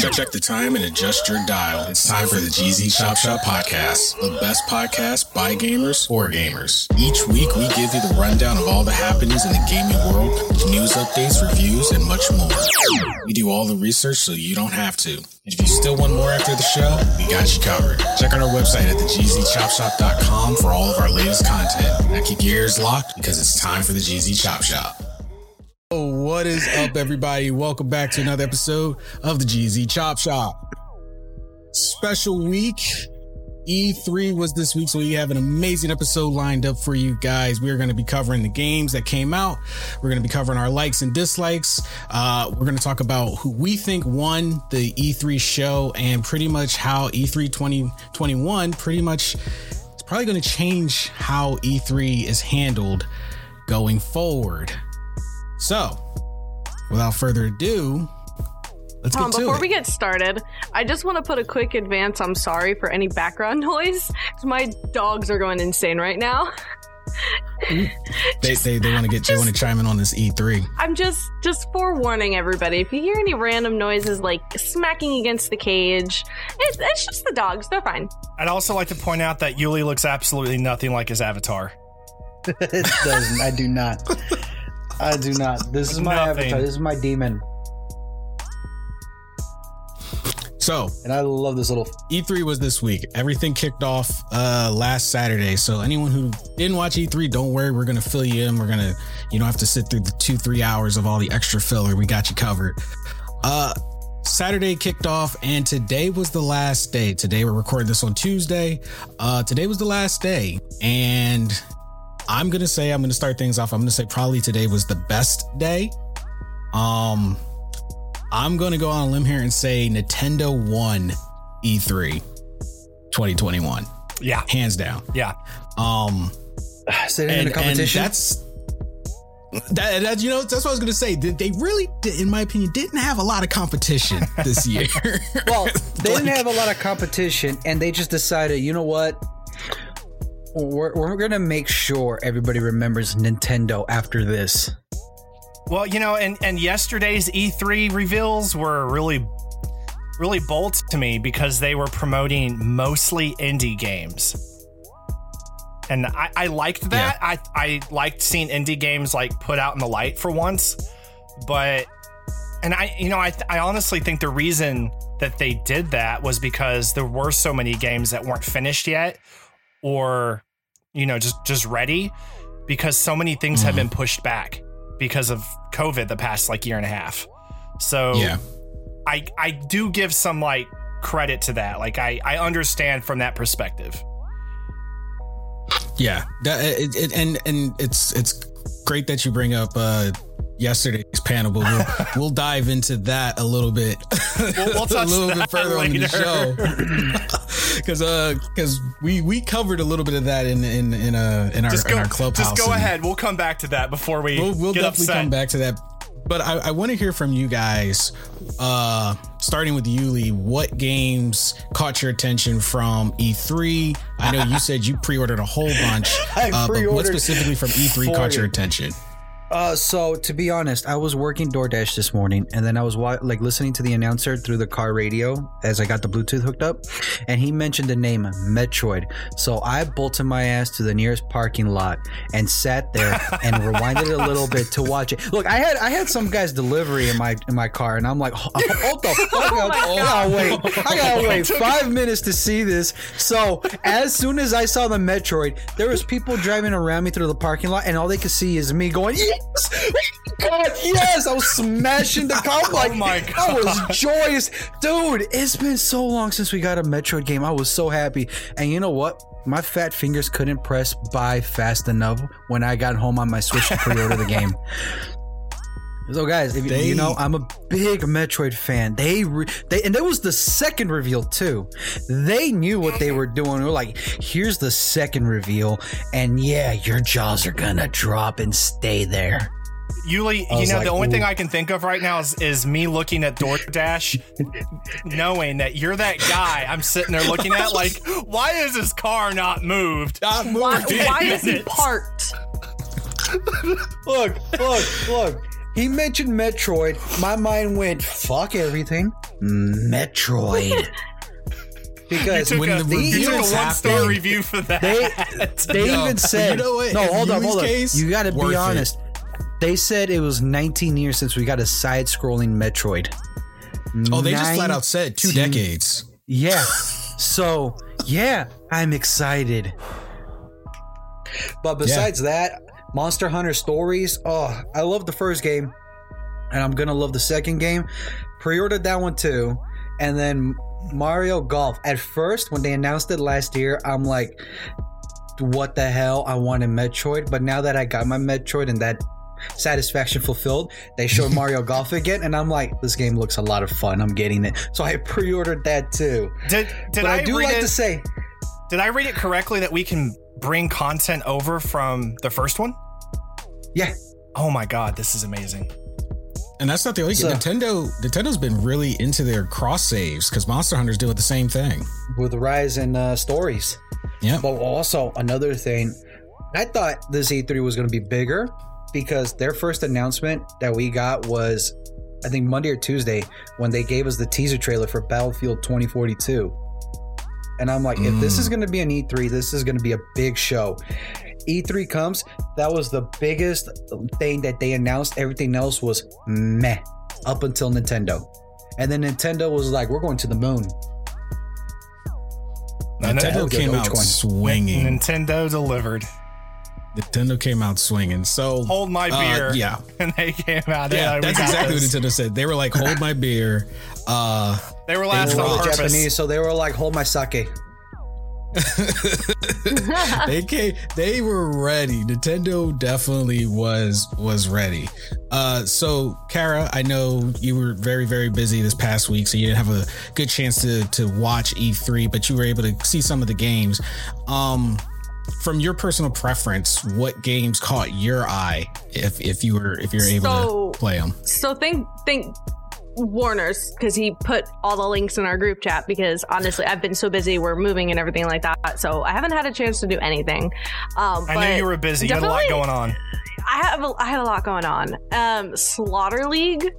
Check, check the time and adjust your dial. It's time for the GZ Chop Shop Podcast, the best podcast by gamers for gamers. Each week, we give you the rundown of all the happenings in the gaming world, news updates, reviews, and much more. We do all the research so you don't have to. If you still want more after the show, we got you covered. Check out our website at thegzchopshop.com for all of our latest content. Now keep your ears locked because it's time for the GZ Chop Shop. What is up, everybody? Welcome back to another episode of the GZ Chop Shop. Special week. E3 was this week, so we have an amazing episode lined up for you guys. We're going to be covering the games that came out. We're going to be covering our likes and dislikes. Uh, we're going to talk about who we think won the E3 show and pretty much how E3 2021 pretty much it's probably going to change how E3 is handled going forward. So, without further ado, let's Tom, get to before it. we get started, I just want to put a quick advance. I'm sorry for any background noise. 'cause My dogs are going insane right now. they they, they want to get they want to chime in on this E E3. I'm just just forewarning everybody. If you hear any random noises like smacking against the cage, it's, it's just the dogs. They're fine. I'd also like to point out that Yuli looks absolutely nothing like his avatar. it doesn't. I do not. I do not. This is my Nothing. avatar. This is my demon, So and I love this little. E3 was this week. Everything kicked off uh last Saturday. So anyone who didn't watch E3, don't worry. We're gonna fill you in. We're gonna you don't have to sit through the two three hours of all the extra filler. We got you covered. Uh. Saturday kicked off and today was the last day. Today we're recording this on Tuesday. Uh today was the last day and I'm going to say I'm going to start things off. I'm going to say probably today was the best day. Um I'm going to go on a limb here and say Nintendo won E3 2021 Yeah, hands down. yeah. Um Sitting in and, a competition. and that's that, that you know that's what I was going to say. They they really did, in my opinion didn't have a lot of competition this year. well, they didn't have a lot of competition, and they just decided, you know what? We're, we're gonna make sure everybody remembers Nintendo after this. Well, you know, and and yesterday's E3 reveals were really, really bold to me because they were promoting mostly indie games, and I, I liked that. I I liked seeing indie games like put out in the light for once, but and I you know I I honestly think the reason that they did that was because there were so many games that weren't finished yet or you know just just ready because so many things have been mm-hmm. pushed back because of covid the past like year and a half. So yeah. i i do give some like credit to that. Like i i understand from that perspective. Yeah, that, it, it, and and it's it's great that you bring up uh yesterday's panel, but we'll we'll dive into that a little bit, We'll- we'll a little bit further on the show, because uh because we we covered a little bit of that in in in uh in our just in our clubhouse. just go ahead we'll come back to that before we We'll, we'll definitely upset come back to that. But I, I want to hear from you guys, uh, starting with Yuli. What games caught your attention from E3? I know you said you pre-ordered a whole bunch, uh, but what specifically from E3 caught your 40. attention? Uh, so to be honest, I was working DoorDash this morning, and then I was wa- like listening to the announcer through the car radio as I got the Bluetooth hooked up, and he mentioned the name Metroid. So I bolted my ass to the nearest parking lot and sat there and rewinded it a little bit to watch it. Look, I had I had some guy's delivery in my in my car, and I'm like, hold the fuck up! I gotta wait, I gotta wait five minutes to see this. So as soon as I saw the Metroid, there was people driving around me through the parking lot, and all they could see is me going. "Yeah!" God, yes, I was smashing the comp like Oh my I was joyous, dude. It's been so long since we got a Metroid game. I was so happy, and you know what? My fat fingers couldn't press buy fast enough when I got home on my Switch to pre-order the game. So, guys, if you- They- you know, I'm a big Metroid fan. They, re- they, and that was the second reveal too. They knew what they were doing. They were like, "Here's the second reveal, and yeah, your jaws are gonna drop and stay there." Yuli, you know, like, the only thing. I can think of right now is, is me looking at DoorDash, knowing that you're that guy I'm sitting there looking at, like, why is his car not moved? Not Why, moved. why is he minutes. parked? Look, look, look. He mentioned Metroid. My mind went, fuck everything. Metroid. Because when a, the you took a one star review for that. they they No, even said you know what? no hold up hold up case, you gotta worth be it. honest they said it was 19 years since we got a side-scrolling metroid Oh, they just flat out said two decades. yeah so yeah i'm excited but besides that monster hunter stories. Oh i love the first game and i'm gonna love the second game. Pre-ordered that one too and then mario golf. At first when they announced it last year i'm like what the hell? I wanted metroid but now that i got my metroid and that satisfaction fulfilled they showed mario golf again and i'm like this game looks a lot of fun. I'm getting it. So i pre-ordered that too. Did, did I, i, do read like it, to say Did I read it correctly that we can bring content over from the first one? Yeah Oh my god, this is amazing. And that's not the only So- Nintendo. Nintendo's been really into their cross saves because Monster Hunter's doing the same thing. with the rise in uh, stories Yeah. But also another thing, I thought this E3 was going to be bigger because their first announcement that we got was, I think Monday or Tuesday when they gave us the teaser trailer for Battlefield 2042. And I'm like, if this is going to be an E3, this is going to be a big show. E3 comes, that was the biggest thing that they announced. Everything else was meh up until Nintendo. And then Nintendo was like, we're going to the moon. And Nintendo came out Dogecoin. swinging. Nintendo delivered. Nintendo came out swinging. So Hold my uh, beer. yeah, And they came out. yeah, like, we exactly this. what Nintendo said. They were like, "Hold my beer." Uh, They were They last were on purpose. Japanese, so they were like, hold my sake. they came they were ready. Nintendo definitely was was ready. Uh so kara i know you were very very busy this past week so you didn't have a good chance to to watch e3 but you were able to see some of the games. Um from your personal preference what games caught your eye if if you were if you're able So- to play them So think think Warner's because he put all the links in our group chat because honestly I've been so busy we're moving and everything like that so I haven't had a chance to do anything. Um, I knew you were busy. You had a lot going on. I have a, I had a lot going on. Um, Slaughter League.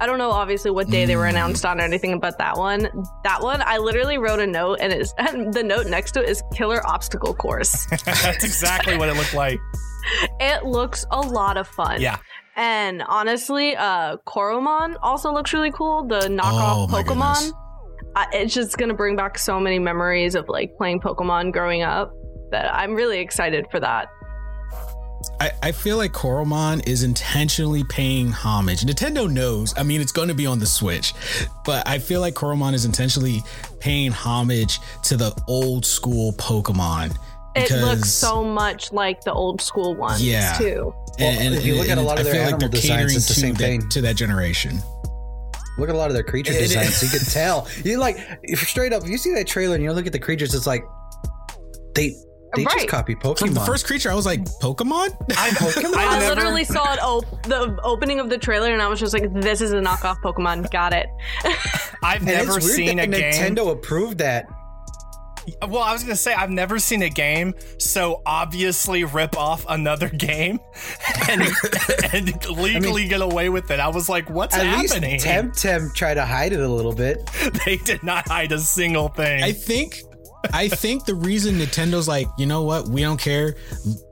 I don't know obviously what day they were announced on or anything about that one. That one I literally wrote a note and it's and the note next to it is killer obstacle course. That's exactly what it looked like. it looks a lot of fun. Yeah. And honestly, uh, Coromon also looks really cool. The knockoff Oh Pokemon. I, it's just gonna bring back so many memories of like playing Pokemon growing up that I'm really excited for that. I, I feel like Coromon is intentionally paying homage. Nintendo knows. I mean, it's going to be on the Switch, but I feel like Coromon is intentionally paying homage to the old school Pokemon. It looks so much like the old school ones Yeah. too. Well, if you look at a lot of I their feel animal designs, it's the to same that, thing. to that generation. Look at a lot of their creature It- it- designs. you can tell. You like if straight up. If you see that trailer and you look at the creatures, it's like they they just copy Pokemon. From the first creature, I was like, Pokemon? I, Pokemon? I I never, literally saw it op- the opening of the trailer and I was just like, "This is a knockoff Pokemon." Got it. I've and never it's weird seen a that game. Nintendo approved that. Well, I was gonna say I've never seen a game so obviously rip off another game and and legally get away with it. I was like, "What's At happening?" least Temtem tried to hide it a little bit. they did not hide a single thing. I think I think the reason Nintendo's like, you know what, we don't care.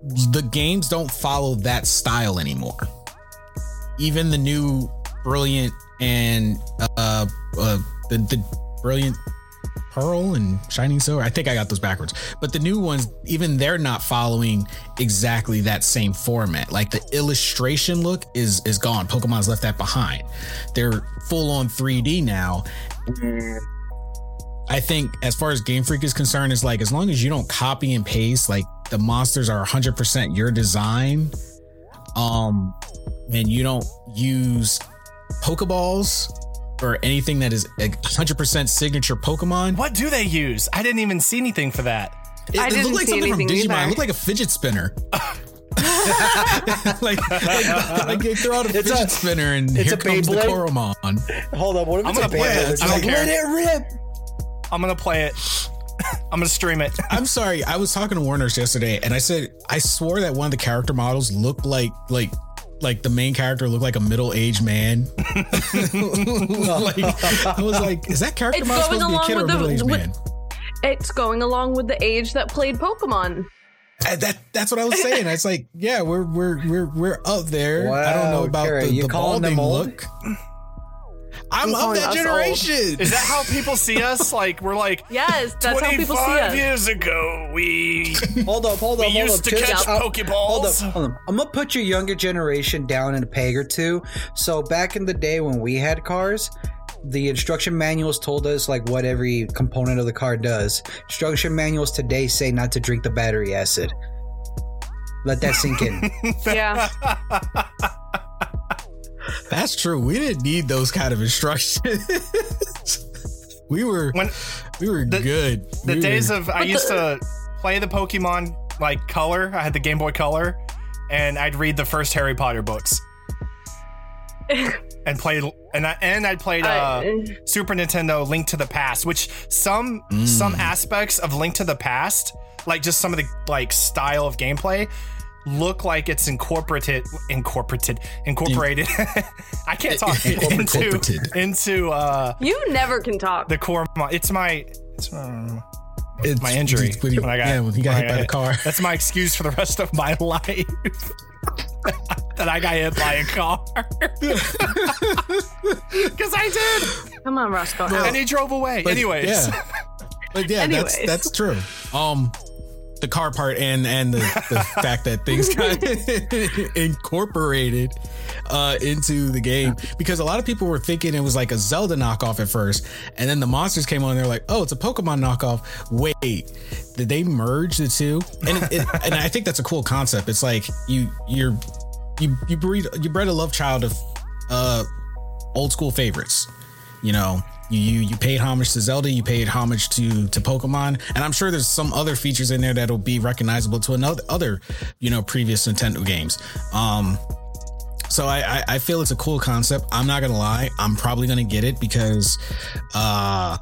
The games don't follow that style anymore. Even the new brilliant and uh, uh the, the brilliant Pearl and Shining Silver. I think I got those backwards. But the new ones, even they're not following exactly that same format. Like the illustration look is is gone. Pokemon's left that behind. They're full on 3D now. I think as far as Game Freak is concerned, is like as long as you don't copy and paste, like the monsters are 100% your design, um, and you don't use Pokeballs or anything that is a 100% signature Pokemon. What do they use? I didn't even see anything for that. It, I it didn't looked like see something from Digimon. either. It looked like a fidget spinner. like, like, like they throw out a It's fidget a- spinner and it's here a comes the Beyblade? Coromon. Hold up, what if I'm gonna play it. I don't like, let it rip. I'm gonna play it. I'm gonna stream it. I'm sorry. I was talking to Warner's yesterday, and I said I swore that one of the character models looked like like like the main character looked like a middle aged man. like I was like, is that character It's model supposed to be a kid or a with middle aged with- man? It's going along with the age that played Pokemon. And that that's what I was saying. It's like, yeah, we're we're we're we're up there. I don't know about Kara, the, you the balding look. I'm You of that us old? generation. Is that how people see us? Like we're like Yes, that's how people see 25 us. years ago we Hold up, hold we up, hold used up. to Just- catch uh, Pokeballs. Hold up, hold up. I'm gonna put your younger generation down in a peg or two. So back in the day when we had cars, the instruction manuals told us like what every component of the car does. Instruction manuals today say not to drink the battery acid. Let that sink in. Yeah. That's true. We didn't need those kind of instructions. we were When- we were the- good. the We days were- of I used the- to play the Pokemon like Color. I had the Game Boy Color, and I'd read the first Harry Potter books. and played and I and I played uh, I- Super Nintendo Link to the Past, which some Mm. some aspects of Link to the Past, like just some of the like style of gameplay, look like it's incorporated incorporated incorporated. I can't talk into into uh You never can talk. the core. It's my it's my, It's my injury When he, when I got yeah, when he got when hit by the car. That's my excuse for the rest of my life. that I got hit by a car. Because I did. Come on, Roscoe. and he drove away. But, Anyways. yeah. But yeah, that's that's true. Um, the car part and and the, the fact that things got incorporated uh into the game because a lot of people were thinking it was like a Zelda knockoff at first, and then the monsters came on. and They're like, oh, it's a Pokemon knockoff. Wait, did they merge the two? And it, it, and I think that's a cool concept. It's like you you're you you breed you bred a love child of uh old school favorites. You know, you you you paid homage to Zelda, you paid homage to to Pokemon, and I'm sure there's some other features in there that'll be recognizable to another other you know previous Nintendo games. Um, so I, I I feel it's a cool concept. I'm not gonna lie, I'm probably gonna get it because uh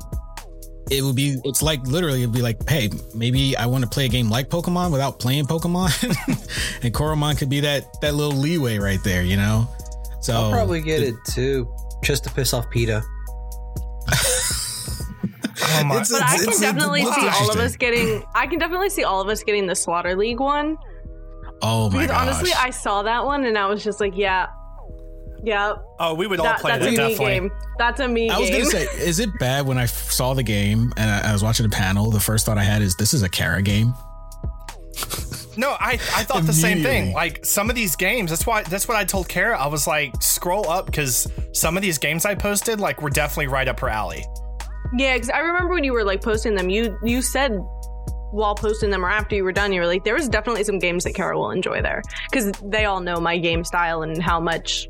it would be it's like literally it'd be like hey maybe i want to play a game like pokemon without playing pokemon and coromon could be that that little leeway right there you know so I'll probably get it too, just to piss off PETA. Oh my. It's- But I can definitely see all of us getting. I can definitely see all of us getting the Slaughter League one oh my because gosh honestly, I saw that one and I was just like, yeah, yeah, oh, we would all play that's that a me game. That's a me I was game. gonna say, is it bad when I f- saw the game and I, I was watching the panel? The first thought I had is, this is a Kara game. No, I, I thought the same thing. Like some of these games, that's why that's what I told Kara. I was like, scroll up because some of these games I posted, like, were definitely right up her alley. Yeah, because I remember when you were like posting them, you you said while posting them or after you were done, you were like, there was definitely some games that Kara will enjoy there because they all know my game style and how much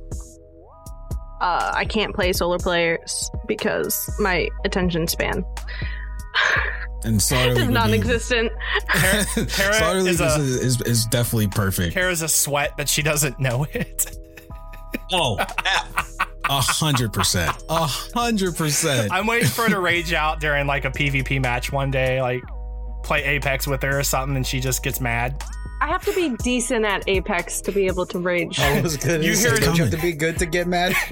uh, I can't play solar players because my attention span And Slaughter League is non-existent. Kara, Kara Slaughter League is, is, a, is, is definitely perfect. Kara's a sweat, but she doesn't know it. Oh, a hundred percent, a hundred percent. I'm waiting for her to rage out during like a PvP match one day, like play Apex with her or something, and she just gets mad. I have to be decent at Apex to be able to rage. I was gonna You say, hear it you have to be good to get mad?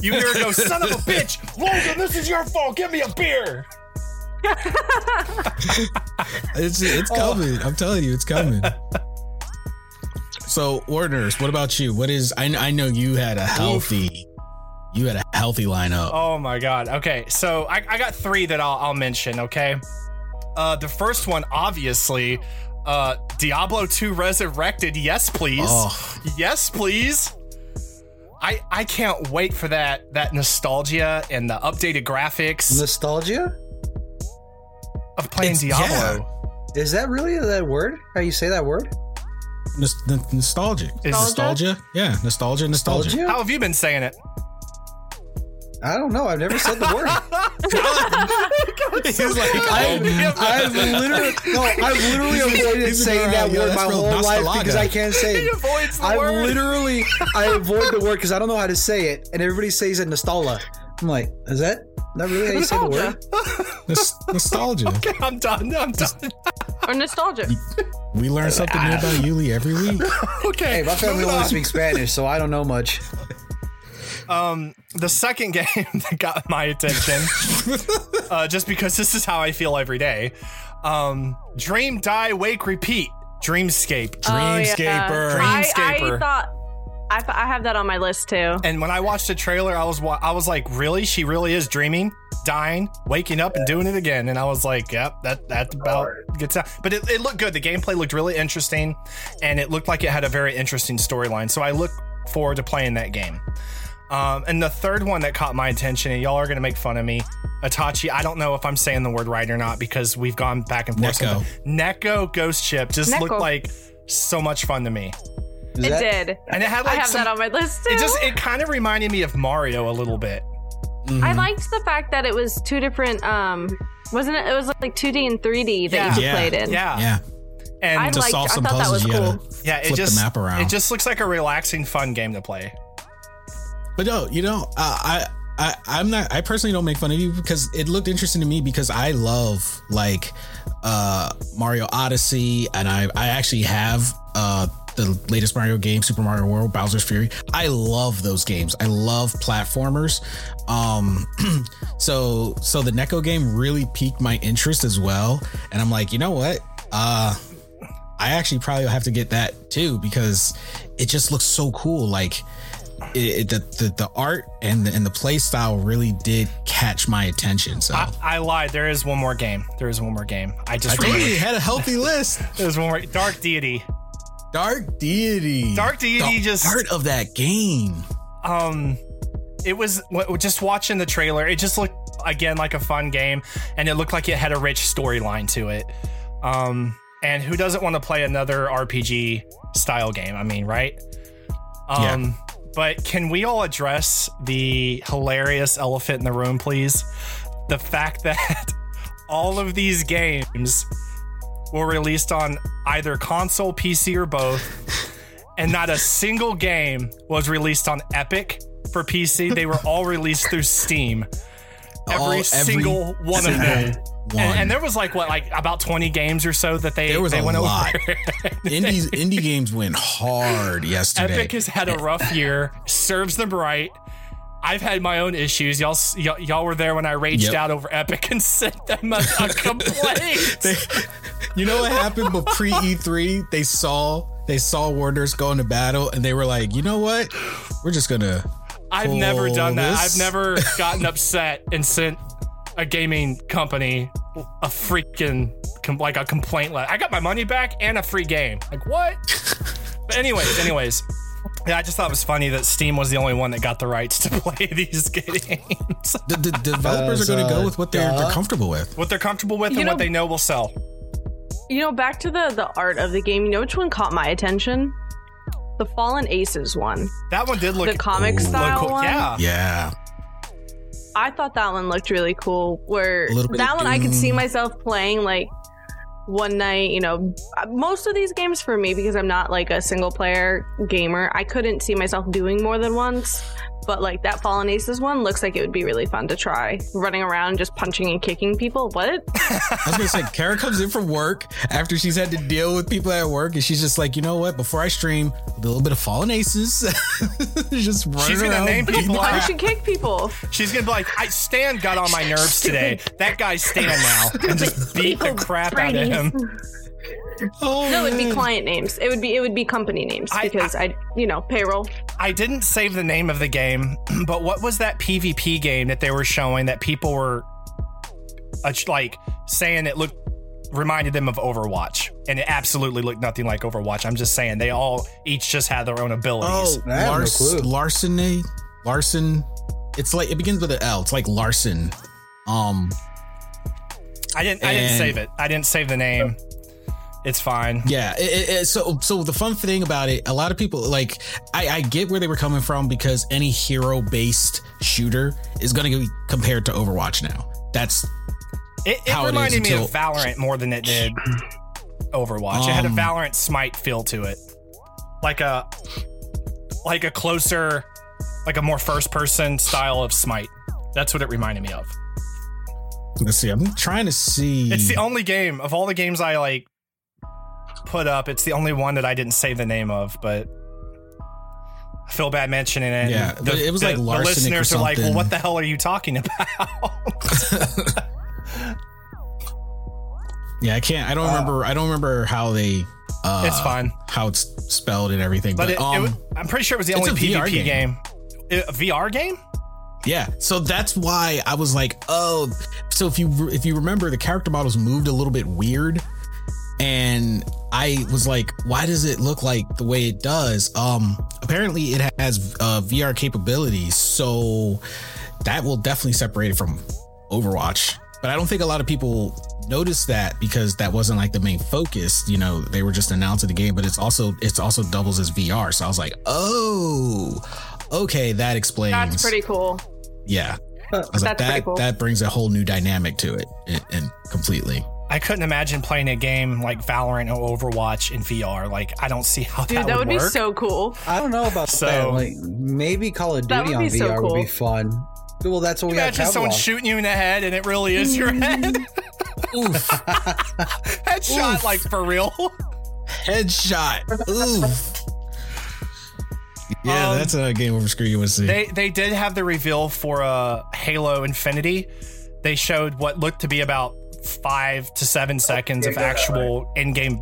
You hear her go, "Son of a bitch, Logan, this is your fault. Give me a beer." It's it's Oh. coming. I'm telling you, it's coming. So, Warners, what about you? What is? I I know you had a healthy You had a healthy lineup. Oh my god. Okay, so I, I got three that I'll, I'll mention. Okay, uh, the first one, obviously, uh, Diablo 2 Resurrected. Yes, please. Oh. Yes, please. I I can't wait for that that nostalgia and the updated graphics Nostalgia? of playing It's- Diablo. Is that really that word? How you say that word? Nos- n- nostalgic. Is- nostalgia? Yeah, nostalgia, nostalgia. Nostalgia? How have you been saying it? I don't know. I've never said the word. He's like, I've, I've literally no, I've literally avoided he's saying that word my real whole life because I can't say He it. avoids the I word. literally I avoid the word because I don't know how to say it, and everybody says it nostalgia. I'm like, is that not really how you say the word? Nos- nostalgia. I'm done. I'm done. Or nostalgia. We learn something new about Yuli every week. okay. Hey, my family only speaks Spanish, so I don't know much. Um, the second game that got my attention, uh, just because this is how I feel every day. Um, Dream, Die, Wake, Repeat. Dreamscape. Oh, yeah. Dreamscaper. I, I thought I, I have that on my list too. And when I watched the trailer, I was wa- I was like, really? She really is dreaming, dying, waking up, and doing it again. And I was like, yep, that that's about gets out. But it, it looked good. The gameplay looked really interesting, and it looked like it had a very interesting storyline. So I look forward to playing that game. Um, and the third one that caught my attention, and y'all are gonna make fun of me, Atachi. I don't know if I'm saying the word right or not because we've gone back and forth. Neko. Neko Ghost Ship just Neko. looked like so much fun to me, Is It that- did. and it had I like have some, that on my list too. it just it kind of reminded me of Mario a little bit. I liked the fact that it was two different. Um, wasn't it? It was like 2D and 3D that Yeah. you could Yeah. play it in. Yeah. Yeah. And I To liked. solve I some thought that was puzzles, cool. yeah, it flip just the map around. it just looks like a relaxing, fun game to play. But no, you know, uh, I, I, I'm not. I personally don't make fun of you because it looked interesting to me because I love like uh Mario Odyssey, and I, I actually have uh the latest Mario game, Super Mario World, Bowser's Fury. I love those games. I love platformers. Um, so so the Neko game really piqued my interest as well, and I'm like, you know what, uh. I actually probably have to get that too because it just looks so cool. Like it, it- the, the the art and the, and the play style really did catch my attention. So I, I lied. There is one more game. There is one more game. I I just you remembered. had a healthy list. There's one more. Dark Deity. Dark Deity. Dark Deity the just- part of that game. Um, it was just watching the trailer. It just looked again like a fun game, and it looked like it had a rich storyline to it. Um, and who doesn't want to play another RPG style game? I mean, right? Um, but can we all address the hilarious elephant in the room, please? The fact that all of these games were released on either console, PC, or both, and not a single game was released on Epic for PC. They were all released through Steam. Every, All- every single one of them. One. And, and there was like what, like about twenty games or so that they There was they a went lot. over. Indies indie games went hard yesterday. Epic has had a rough year. Serves them right. I've had my own issues. Y'all, y'all, y'all were there when I raged Yep. out over Epic and sent them a, a complaint. They- you know what happened? But pre E3, they saw they saw Warner's go into battle, and they were like, you know what? We're just gonna. I've never done that. I've never gotten upset and sent a gaming company a freaking com- like a complaint letter. I got my money back and a free game. Like what? but anyways, anyways. Yeah, I just thought it was funny that Steam was the only one that got the rights to play these games. The, the developers are going to go with what they're, they're comfortable with. what they're comfortable with You and know- what they know will sell. You know, back to the the art of the game. You know which one caught my attention? The Fallen Aces one, That one did look the comic Ooh. style look cool. one. Yeah. Yeah. I thought that one looked really cool. Where A little bit that one I could see myself playing like one night. You know, most of these games for me because I'm not like a single player gamer. I couldn't see myself doing more than once. But like that Fallen Aces one looks like it would be really fun to try. Running around just punching and kicking people. What? I was gonna say, Kara comes in from work after she's had to deal with people at work, and she's just like, you know what? Before I stream, a little bit of Fallen Aces, just running She's gonna around. name beating people the out. Punch crap. and kick people. She's gonna be like, I Stan got on my nerves today. That guy's Stan now. And just beat the crap out of him. Oh, No, it'd be client names. It would be it would be company names I- because I, you know payroll. I didn't save the name of the game, but what was that PvP game that they were showing that people were uh, like saying it looked reminded them of Overwatch, and it absolutely looked nothing like Overwatch. I'm just saying they all each just had their own abilities. I have no Larceny, Larson. It's like it begins with an L. It's like Larson. Um, I didn't. I didn't save it. I didn't save the name. It's fine. Yeah. It, it, so so the fun thing about it, a lot of people like I, I get where they were coming from because any hero based shooter is going to be compared to Overwatch now. That's It, it How it is reminded me of until- Valorant more than it did Overwatch. it had a Um, Valorant Smite feel to it, like a like a closer, like a more first person style of Smite. That's what it reminded me of. let's see. I'm trying to see. It's the only game of all the games I like put up. It's the only one that I didn't say the name of, but. I feel bad mentioning it. Yeah, The- but it was the- like the listeners are like, "Well, what the hell are you talking about?" yeah, I can't. I don't remember. I don't remember how they. Uh, It's fine. how it's spelled and everything. But But, it, it um, was, I'm pretty sure it was the only PvP game. game. A VR game? Yeah, so that's why I was like, oh, so if you if you remember, the character models moved a little bit weird, and I was like, why does it look like the way it does? Um, apparently it has uh, VR capabilities, so that will definitely separate it from Overwatch. But I don't think a lot of people noticed that because that wasn't like the main focus. You know, they were just announcing the game, but it's also it's also doubles as VR. So I was like, oh, okay, that explains. That's pretty cool. Yeah. I was like, That's pretty that cool. that brings a whole new dynamic to it and completely. I couldn't imagine playing a game like Valorant or Overwatch in VR. Like, I don't see how that would work. Dude, that, that, would, would be so cool. I don't know about So- that. Like maybe Call of Duty on be so VR would be fun. Well, that's what we have. Imagine someone shooting you in the head and it really is your head. Oof. Headshot, Oof. like for real. Headshot. Oof. Yeah, Um, that's a game over screw you would see. They they did have the reveal for uh, Halo Infinity. They showed what looked to be about five to seven seconds of actual in-game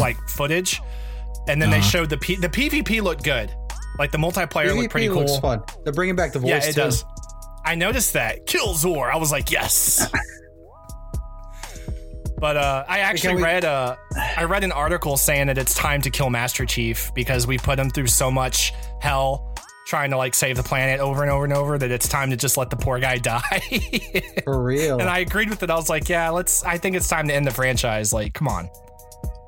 like footage, and then they Uh-huh. showed the P- the PvP looked good. Like the multiplayer looked pretty cool. looks fun. They're bringing back the voice Yeah, it too. does. I noticed that. Kill Zor. I was like, yes. but uh, I actually we- read uh, I read an article saying that it's time to kill Master Chief because we put him through so much hell trying to like save the planet over and over and over that it's time to just let the poor guy die. For real. and I agreed with it. I was like, yeah, let's. I think it's time to end the franchise. Like, come on.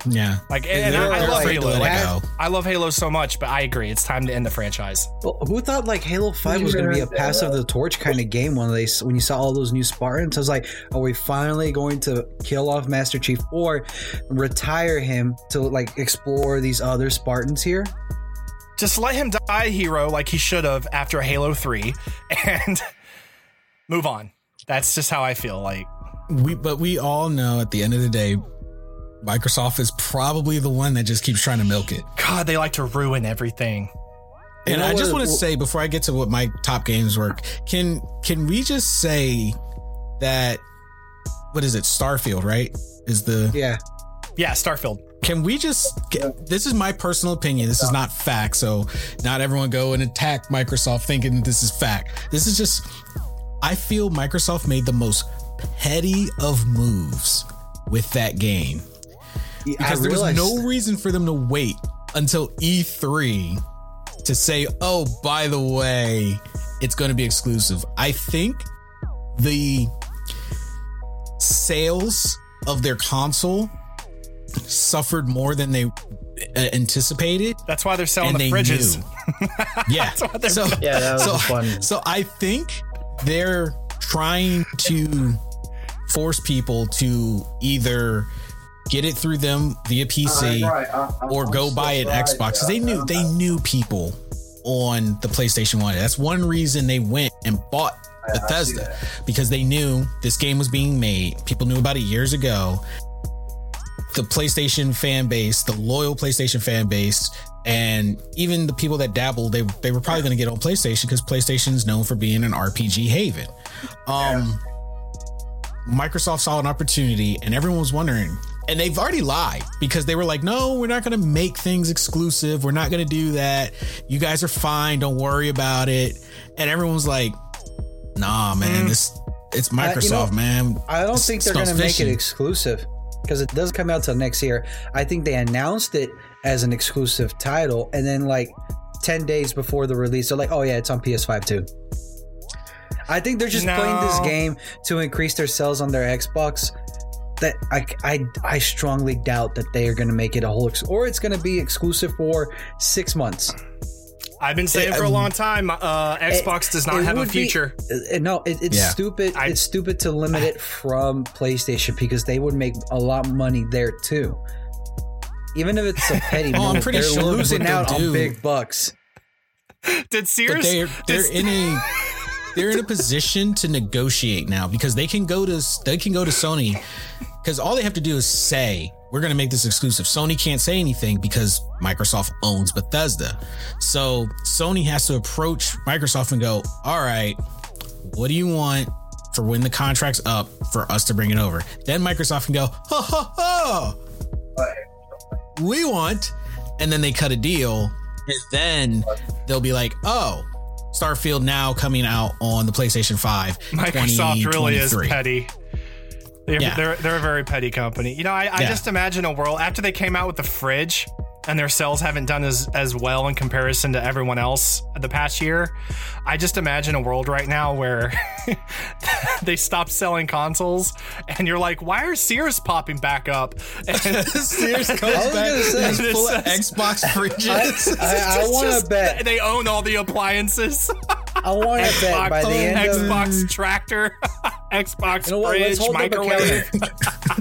yeah. Like, and, and I, I love afraid Halo. Like, go. I love Halo so much, but I agree. It's time to end the franchise. Well, who thought like Halo Five was going to be a pass of the torch kind of game when they when you saw all those new Spartans? I was like, are we finally going to kill off Master Chief or retire him to like explore these other Spartans here? Just let him die hero like he should have after Halo 3 and move on. That's just how I feel. Like, We but we all know at the end of the day, Microsoft is probably the one that just keeps trying to milk it. God, they like to ruin everything. And know I just want to say before I get to what my top games work, can can we just say that what is it? Starfield, right? Is the Yeah, Yeah, Starfield. Can we just get, this is my personal opinion. This is not fact. So not everyone go and attack microsoft thinking this is fact. This is just i feel microsoft made the most petty of moves with that game. Because there was no reason for them to wait until E3 to say, oh, by the way, it's going to be exclusive. I think the sales of their console suffered more than they uh, anticipated. That's why they're selling And the they fridges. knew. Yeah. why they're- so, Yeah, that was so, fun. So I think they're trying to force people to either get it through them via PC or go buy an Xbox. 'Cause they knew they knew people on the PlayStation One. That's one reason they went and bought Bethesda because they knew this game was being made. People knew about it years ago. The PlayStation fan base, the loyal PlayStation fan base, and even the people that dabble, they they were probably going to get on PlayStation because PlayStation is known for being an RPG haven. Um, Microsoft saw an opportunity, and everyone was wondering, and they've already lied because they were like, no, we're not going to make things exclusive. We're not going to do that. You guys are fine. Don't worry about it. And everyone was like, nah, man, this it's Microsoft, know, man. I don't think they're going to make it exclusive because it doesn't come out till next year. I think they announced it as an exclusive title, and then like ten days before the release, they're like, "Oh yeah, it's on PS5 too." I think they're just playing this game to increase their sales on their Xbox. That I, I, I strongly doubt that they are going to make it a whole, ex- or it's going to be exclusive for six months. I've been saying Yeah, for a um, long time, uh, Xbox does not have a would be- future. uh, no, it, it's Yeah. stupid. I- it's stupid to limit it from PlayStation because they would make a lot of money there too. Even if it's a petty, Oh, I'm pretty they're sure losing out on big bucks. Did but Sears? they're they're did- in a they're in a position to negotiate now because they can go to they can go to Sony because all they have to do is say we're going to make this exclusive. Sony can't say anything because Microsoft owns Bethesda. So Sony has to approach Microsoft and go, "All right, what do you want for when the contract's up for us to bring it over?" Then Microsoft can go, "Ha ha ha." We want and then they cut a deal and then they'll be like, "Oh, Starfield now coming out on the PlayStation 5. Microsoft really is petty. They're, Yeah. they're, they're a very petty company. You know, I, I Yeah. just imagine a world after they came out with the fridge and their sales haven't done as, as well in comparison to everyone else the past year. I just imagine a world right now where they stop selling consoles and you're like, why are Sears popping back up? And Sears comes I was back gonna say, and full of Xbox fridges. I, I want to bet. they own all the appliances. I want to bet by the end of Xbox mm. tractor, Xbox You know what? Let's fridge, hold up a microwave. counter.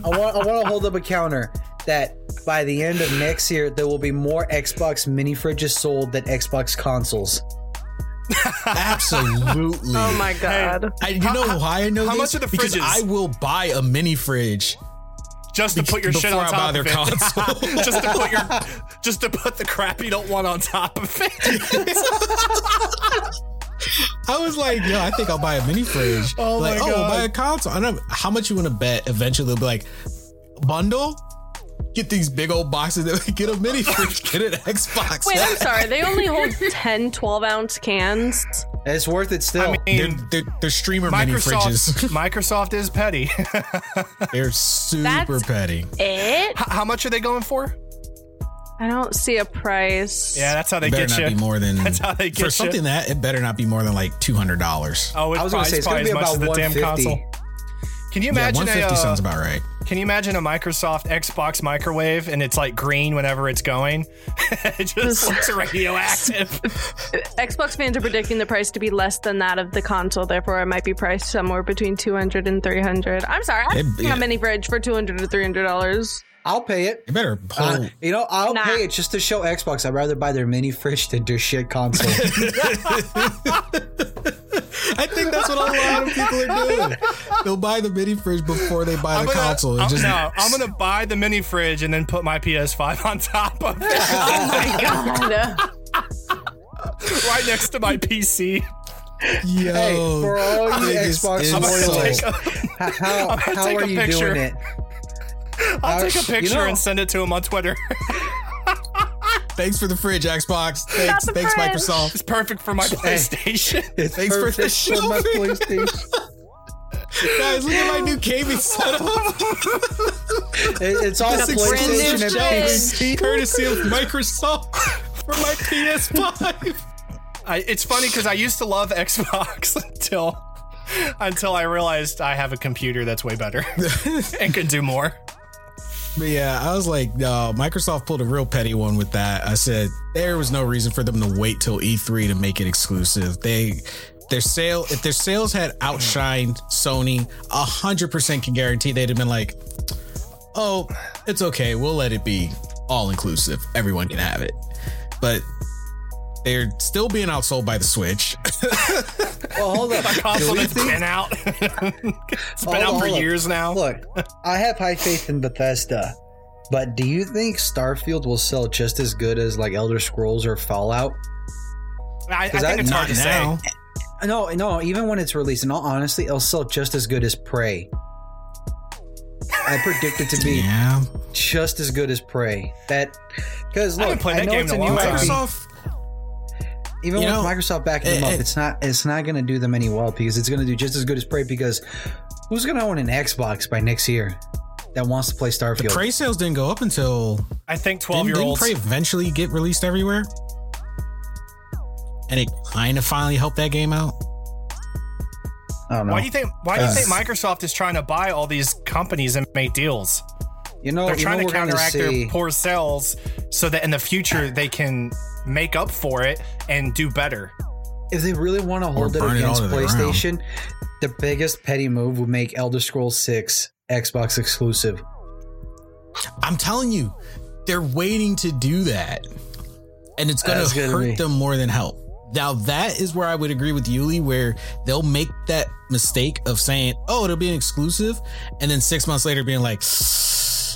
I want. I want to hold up a counter that by the end of next year there will be more Xbox mini fridges sold than Xbox consoles. Absolutely. Oh my god. I, you know why I know how this? much are the because? I will buy a mini fridge just to put your shit before on I top buy their of it. console. just to put your, just to put the crap you don't want on top of it. I was like, yo, I think I'll buy a mini fridge. Oh like, my oh, we'll buy a console. I don't know how much you want to bet. Eventually, they'll be like, bundle. Get these big old boxes. That we get a mini fridge. Get an Xbox. Wait, I'm sorry. They only hold 10 12 ounce cans. It's worth it still. I They're, mean, they're, they're streamer mini Microsoft, fridges. Microsoft is petty. they're super That's- petty. It? H- how much are they going for? I don't see a price. Yeah, that's how they It better get not you. be more than That's how they for you. something that it better not be more than like two hundred dollars. Oh, it's I was gonna say it's gonna be as much about as the damn 150. console. Can you imagine one a? fifty uh, sounds about right. Can you imagine a Microsoft Xbox microwave and it's like green whenever it's going? it just looks radioactive. Xbox fans are predicting the price to be less than that of the console, therefore it might be priced somewhere between 200 and 300. I'm sorry. I It- don't have yeah. mini fridge for 200 to 300 dollars. I'll pay it. You better pull. Uh, you know, I'll Nah. pay it just to show Xbox. I'd rather buy their mini fridge than their shit console. I think that's what a lot of people are doing. They'll buy the mini fridge before they buy I'm the gonna, console. I'm, just- no, I'm gonna buy the mini fridge and then put my PS5 on top of it, Oh my god. right next to my PC. Yo, hey, for all you Xbox I'm loyalists, take how, how are you picture. doing it? I'll take a you picture know- and send it to him on Twitter. Thanks for the fridge, Xbox. Thanks, thanks, fridge. Microsoft. It's perfect for my PlayStation. It's Thanks for the perfect for my. PlayStation. Guys, look at my new gaming setup. It- it's all It's a brand new PlayStation and. PC. Courtesy of Microsoft for my PS5. I, it's funny because I used to love Xbox until until I realized I have a computer that's way better and can do more. But yeah, I was like, no, Microsoft pulled a real petty one with that. I said there was no reason for them to wait till E3 to make it exclusive. They their sale if their sales had outshined Sony, a hundred percent can guarantee they'd have been like, oh, it's okay, we'll let it be all inclusive. Everyone can have it. But they're still being outsold by the Switch. Well, hold up. Console Do we that's think- been out. it's been Hold out on, for hold on. years now. Look, I have high faith in Bethesda, but do you think Starfield will sell just as good as like Elder Scrolls or Fallout? I, I think that it's hard to now. say. No, no. Even when it's released, in all honesty, it'll sell just as good as Prey. I predict it to be Yeah. just as good as Prey. That because look, haven't played I know game it's a new long time. Microsoft. Even You with know, Microsoft backing them up, it- it's not it's not going to do them any well because it's going to do just as good as Prey. Because who's going to own an Xbox by next year that wants to play The Starfield? Prey sales didn't go up until I think 12 didn't, year didn't olds. Prey eventually get released everywhere, and it kind of finally helped that game out. I don't know. Why do you think? Why do you Uh, think Microsoft is trying to buy all these companies and make deals? you know, They're you trying know to counteract their poor sales so that in the future they can make up for it and do better. if they really want to hold it burn it all against the. PlayStation, the biggest petty move would make Elder Scrolls 6 Xbox exclusive. I'm telling you, they're waiting to do that. And it's going to hurt be- them more than help. Now, that is where I would agree with Yuli, where they'll make that mistake of saying, oh, it'll be an exclusive. And then six months later being like,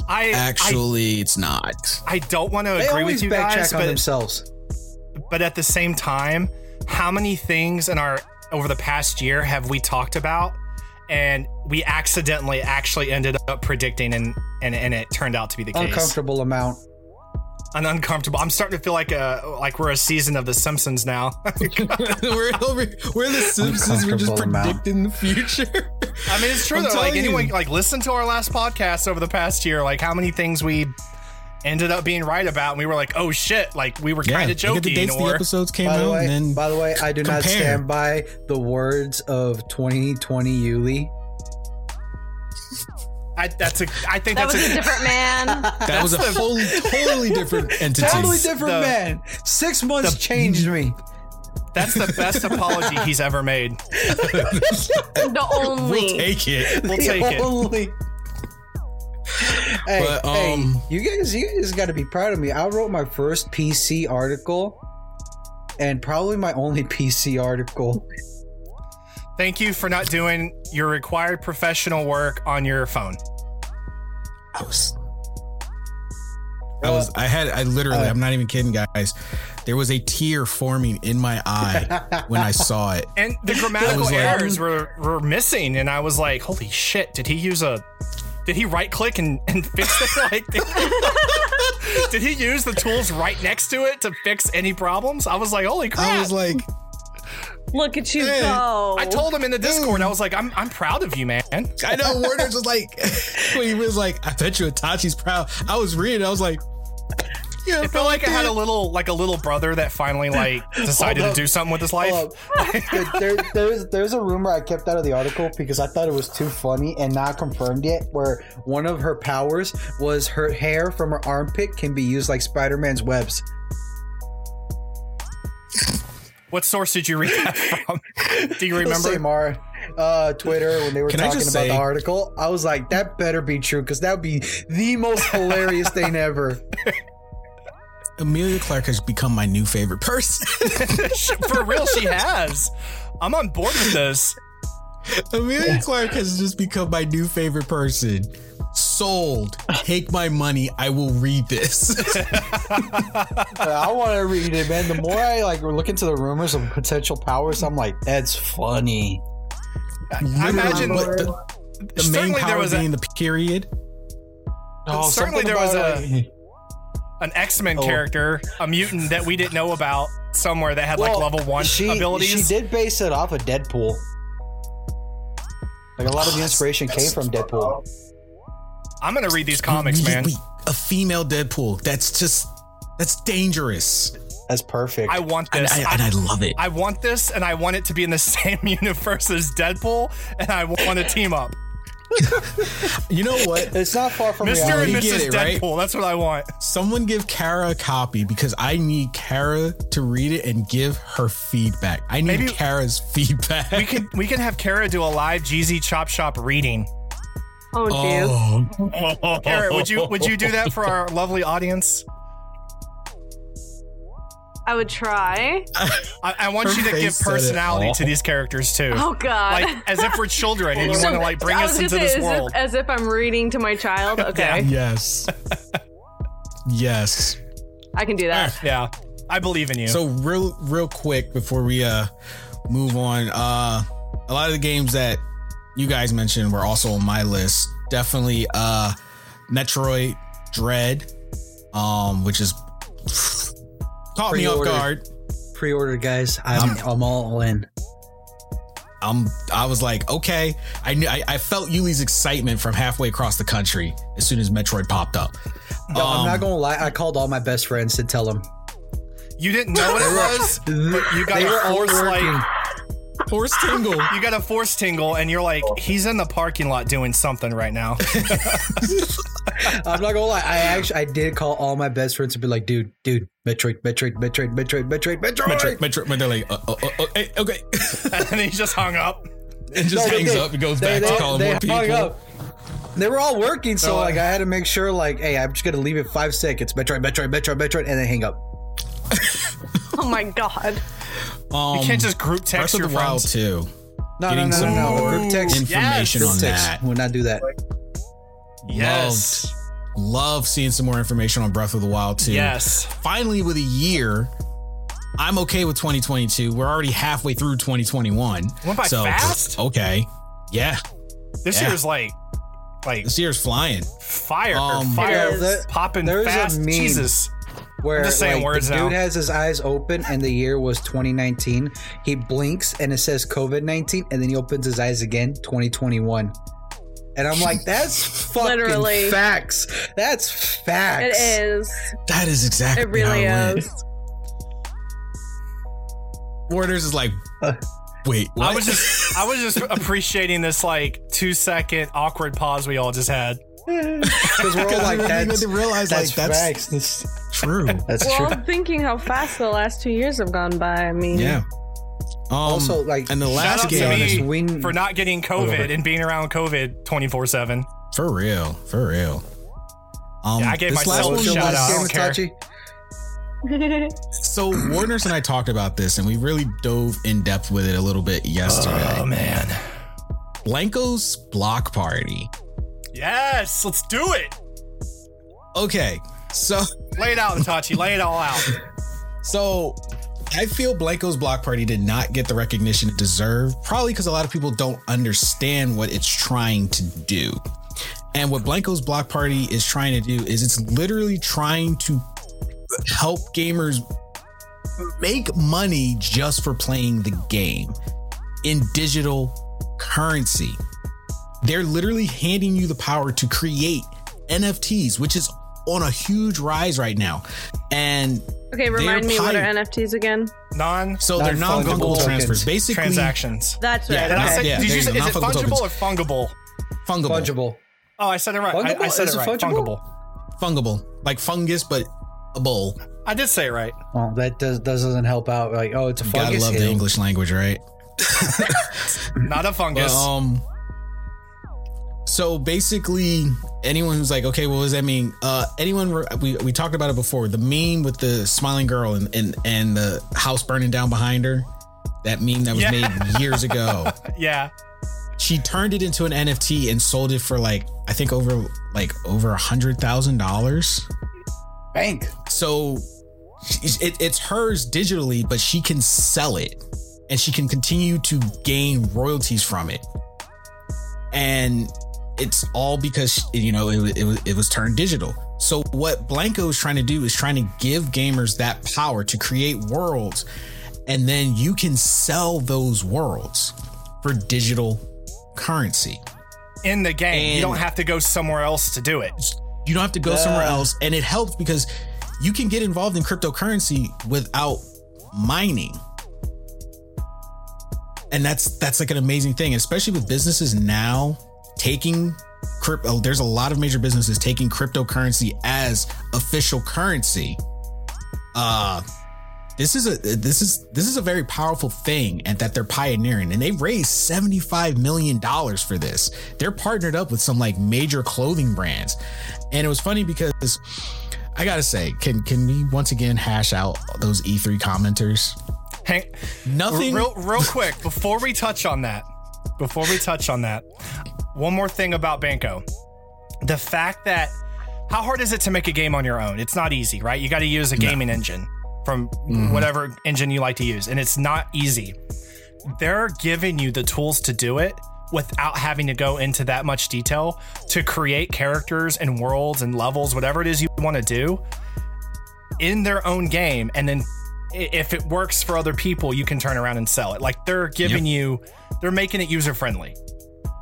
I actually, it's not. I, I don't want to They agree always with you backtrack guys, on but themselves. But at the same time, how many things in our over the past year have we talked about and we accidentally actually ended up predicting and and, and it turned out to be the case. Uncomfortable amount. An uncomfortable. I'm starting to feel like a like we're a season of The Simpsons now. we're over, we're the Simpsons. We're just Uncomfortable amount. predicting the future. I mean, it's true I'm though. Like anyone, you. like listen to our last podcast over the past year. Like how many things we ended up being right about, and we were like, oh shit, like we were yeah, kind of look at the joking. dates the episodes came By the out, way, and then by the way, I do not stand by the words of 2020 Yuli. I, that's a. I think That that's was a, a different man. that was a whole, totally different entity. Totally different The- man. Six months the- changed me. that's the best apology he's ever made. the only. We'll take it. We'll take it. Only- Hey, But, hey, um, you guys, you guys got to be proud of me. I wrote my first PC article, and probably my only PC article. Thank you for not doing your required professional work on your phone. I was, I was, I had, I literally, Uh, I'm not even kidding, guys. There was a tear forming in my eye when I saw it. And the grammatical was like- errors were, were missing, and I was like, "Holy shit! Did he use a? Did he right click and, and fix it? Like, did, did he use the tools right next to it to fix any problems? I was like, "Holy crap!" I was like, Look at you Hey, go. I told him in the Discord, I was like, "I'm I'm proud of you, man." I know Warner's was like, when he was like, I bet you Itachi's proud. I was reading, I was like, yeah, It felt like I had a little like a little brother that finally like decided to do something with his life. Hold up. There- there- there's there's a rumor I kept out of the article because I thought it was too funny and not confirmed yet. Where one of her powers was her hair from her armpit can be used like Spider-Man's webs. What source did you read that from? Do you remember? Same R, uh, Twitter when they were Can talking about say- the article. I was like, that better be true because that would be the most hilarious thing ever. Amelia Clark has become my new favorite person. For real, she has. I'm on board with this. Amelia Clark has just become my new favorite person. Sold. Take my money. I will read this. I want to read it, man. The more I like look into the rumors of potential powers, I'm like, that's funny. I imagine What the, the main certainly power there was a- the period. Oh, Certainly there was a- uh, like- an X Men Oh. character, a mutant that we didn't know about somewhere that had like level one she, abilities. She did base it off of Deadpool. Like a lot of the ah, inspiration came from Deadpool. I'm gonna read these comics, man. a female Deadpool. That's just that's dangerous. That's perfect. I want And this. I, and I love it. I want this, and I want it to be in the same universe as Deadpool, and I want to team up. You know what? it's not far from Mr. and reality. You get Mrs. it, right? Deadpool. That's what I want. Someone give Kara a copy because I need Kara to read it and give her feedback. I need Maybe- Kara's feedback. We can we can have Kara do a live Jeezy Chop Shop reading. oh, jeez. Oh. Kara, would you would you do that for our lovely audience? I would try. I, I want Her you to give face said it personality to these characters too. Oh God. Like as if we're children and you So, want to like bring us into gonna this as world. If, as if I'm reading to my child. Okay, Yes. yes. I can do that. Yeah. I believe in you. So real real quick before we uh move on, uh a lot of the games that you guys mentioned were also on my list. definitely uh Metroid Dread, um, which is caught me off Pre-order. guard. Pre-order, guys. I'm I'm all in. I'm I was like, okay. I knew I, I felt Yuli's excitement from halfway across the country as soon as Metroid popped up. Yo, I'm Um, not gonna lie. I called all my best friends to tell them. You didn't know what it was, but you got They were a force like Force tingle. you got a force tingle, and you're like, he's in the parking lot doing something right now. I'm not gonna lie. I actually I did call all my best friends and be like, dude, dude, Metroid, Metroid, Metroid, Metroid, Metroid, Metroid. Metroid, Metroid, but they're like, uh, uh, uh, uh, hey, okay, and then he just hung up. and just No, hangs they- up and goes they- back they- to calling they more people. up. They were all working, so No, like I had to make sure, like, hey, I'm just gonna leave it five seconds. Metroid, Metroid, Metroid, Metroid, and then hang up. Oh my god. Um, You can't just group text Breath text of your the Wild friends. too. No, Getting no, no, some no, no. more Group text. information Group on text. that. Would not do that. Yes. Loved, love seeing some more information on Breath of the Wild too. Yes. Finally, with a year, I'm okay with 2022. We're already halfway through 2021. Went by so, fast? Okay. Yeah. This Yeah. year's like, like This year's flying. fire, Um, fire, It is. There- popping there's a fast. meme. Jesus. Where just saying like, words the now. dude has his eyes open and the year was 2019. He blinks and it says COVID 19, and then he opens his eyes again, 2021. And I'm like, that's fucking Literally. facts. That's facts. It is. That is exactly It really how it is. went. Borders is like, Uh, wait, what? I was just, I was just appreciating this like two second awkward pause we all just had. Because we're all like, I didn't that's, even realize that's like that's facts. That's, true. that's Well, true. I'm thinking how fast the last two years have gone by. I mean, Yeah. Um, Also, like, and the Shout last out game to honest, me we- for not getting COVID and being around COVID 24 seven. for real, for real. Um, Yeah, I gave this myself last a one shout was- out. I don't care. So Warner's and I talked about this, and we really dove in depth with it a little bit yesterday. Oh man. Blankos block party. Yes, let's do it. Okay, so Lay it out, Itachi. Lay it all out. so I feel Blankos block party did not get the recognition it deserved, probably because a lot of people don't understand what it's trying to do. And what Blankos block party is trying to do is it's literally trying to help gamers make money just for playing the game in digital currency. They're literally handing you the power to create NFTs, which is on a huge rise right now. And Okay, remind They're me what are pi- NFTs again? Non so they're Non-fungible non-fungible transfers. Basically, transactions. That's right. Did I non- say, yeah, did you you say, is it non-fungible tokens. or fungible? fungible. Fungible. Oh, I said it right. I, I said Is it it right. fungible? Fungible. Fungible. Like fungus, but a bowl. I did say it right. Well, that does doesn't help out. Like, oh, it's a Gotta fungus love the. English language, right? Not a But, fungus. um so basically anyone who's like okay what does that mean uh anyone re- we, we talked about it before the meme with the smiling girl and and, and the house burning down behind her that meme that was Yeah. made years ago yeah. she turned it into an nft and sold it for like i think over like over a hundred thousand dollars Bank. so it, it's hers digitally but she can sell it and she can continue to gain royalties from it and it's all because you know it, it, was- it was turned digital. So what blanco is trying to do is trying to give gamers that power to create worlds and then you can sell those worlds for digital currency. In the game, you don't have to go somewhere else to do it. you don't have to go somewhere else and it helps because you can get involved in cryptocurrency without mining. And that's that's like an amazing thing especially with businesses now taking crypto there's a lot of major businesses taking cryptocurrency as official currency. Uh this is a this is this is a very powerful thing and that they're pioneering. And they raised 75 million dollars for this. They're partnered up with some like major clothing brands. And it was funny because i gotta say can can we once again hash out those e3 commenters? Hang, nothing real, real quick before we touch on that. Before we touch on that, one more thing about Banco. The fact that how hard is it to make a game on your own? It's not easy, right? You got to use a gaming engine from Mm-hmm. whatever engine you like to use, and it's not easy. They're giving you the tools to do it without having to go into that much detail to create characters and worlds and levels, whatever it is you want to do in their own game. And then if it works for other people, you can turn around and sell it. Like they're giving you, they're making it user friendly.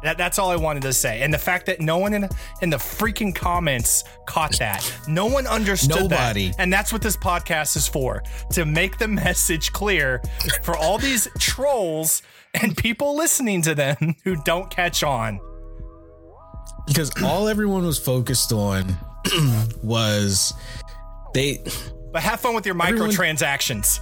That, that's all I wanted to say. And the fact that no one in in the freaking comments caught that. No one understood Nobody. that. And that's what this podcast is for. To make the message clear for all these trolls and people listening to them who don't catch on. because all everyone was focused on was they But have fun with your Everyone- microtransactions.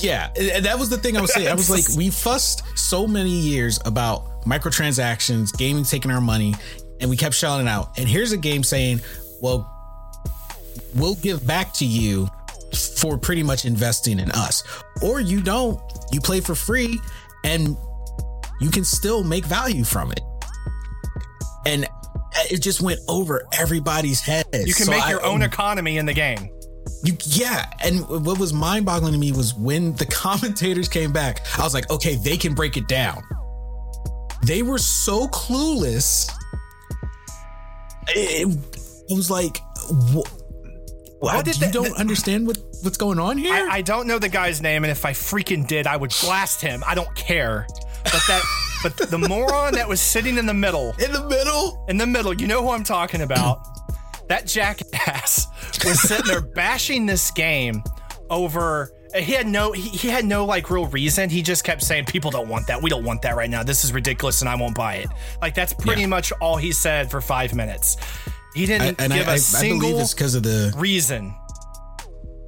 yeah and that was the thing i was saying i was like we fussed so many years about microtransactions gaming taking our money and we kept shouting it out and here's a game saying well we'll give back to you for pretty much investing in us or you don't you play for free and you can still make value from it and it just went over everybody's head. You can So make I- your own economy in the game. You yeah, and what was mind-boggling to me was when the commentators came back. I was like, okay, they can break it down. They were so clueless. It, it was like, wh- What did you the- don't the- understand what what's going on here? I, I don't know the guy's name, and if I freaking did, I would blast him. I don't care. But that, but the moron that was sitting in the middle, In the middle, in the middle, you know who I'm talking about. That jackass was sitting there bashing this game over. He had no, he, he had no like real reason. He just kept saying, "People don't want that. We don't want that right now. This is ridiculous, and I won't buy it." Like that's pretty Yeah. much all he said for five minutes. He didn't and give a I, I single believe it's because of the reason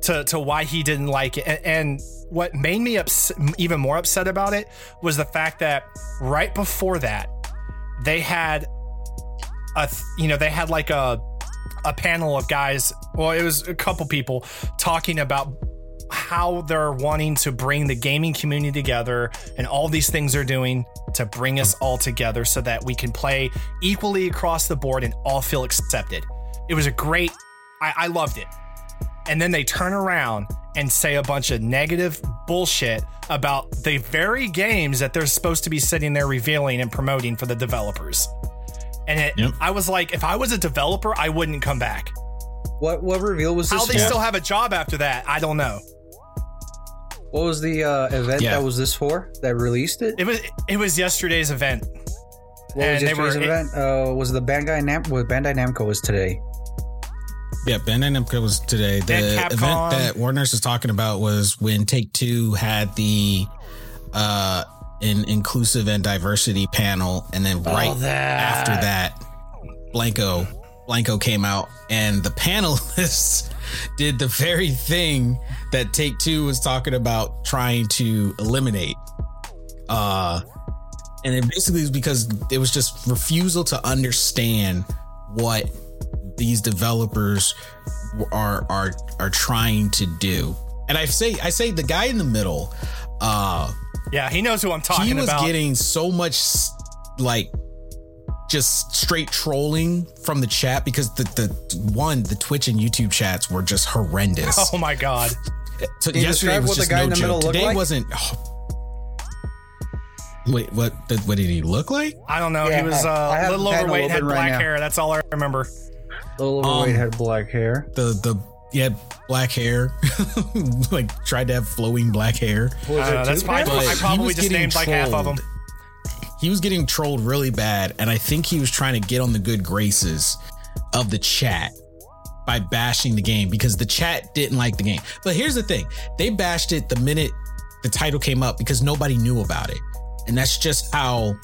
to to why he didn't like it. And, and what made me ups- even more upset about it was the fact that right before that, they had a you know they had like a a panel of guys. Well, it was a couple people talking about how they're wanting to bring the gaming community together and all these things they're doing to bring us all together so that we can play equally across the board and all feel accepted. It was a great, I, I loved it. And then they turn around and say a bunch of negative bullshit about the very games that they're supposed to be sitting there revealing and promoting for the developers. And it, Yep. I was like, if I was a developer, I wouldn't come back. What what reveal was this? How they for? still have a job after that, I don't know. what was the uh, event Yeah. that was this for? That released it? It was it was yesterday's event. What was and they were- yesterday's event? Uh, was the Bandai Nam? Well, Bandai Namco was today. Yeah, Bandai Namco was today. The event that Warner's was talking about was when Take Two had the uh an inclusive and diversity panel, and then right that. after that, Blanco Blanco came out, and the panelists did the very thing that Take Two was talking about trying to eliminate. Uh and it basically is because it was just refusal to understand what these developers are are are trying to do. And I say I say the guy in the middle, uh Yeah, he knows who I'm talking about. he was about. getting so much like just straight trolling from the chat because the the one the Twitch and YouTube chats were just horrendous. oh my god. so Can yesterday was what the just guy no in the middle joke. looked Today like? wasn't. Oh. Wait, what? What did he look like? I don't know. Yeah, he was I- I uh, a little the panel overweight, had open right black now. hair. That's all I remember. Little overweight Um, had black hair. The the he had black hair, like tried to have flowing black hair. Was uh, I don't it know, that's two probably- But I he probably was just getting named like half of them. He was getting trolled really bad, and I think he was trying to get on the good graces of the chat by bashing the game because the chat didn't like the game. But here's the thing: they bashed it the minute the title came up because nobody knew about it, and that's just how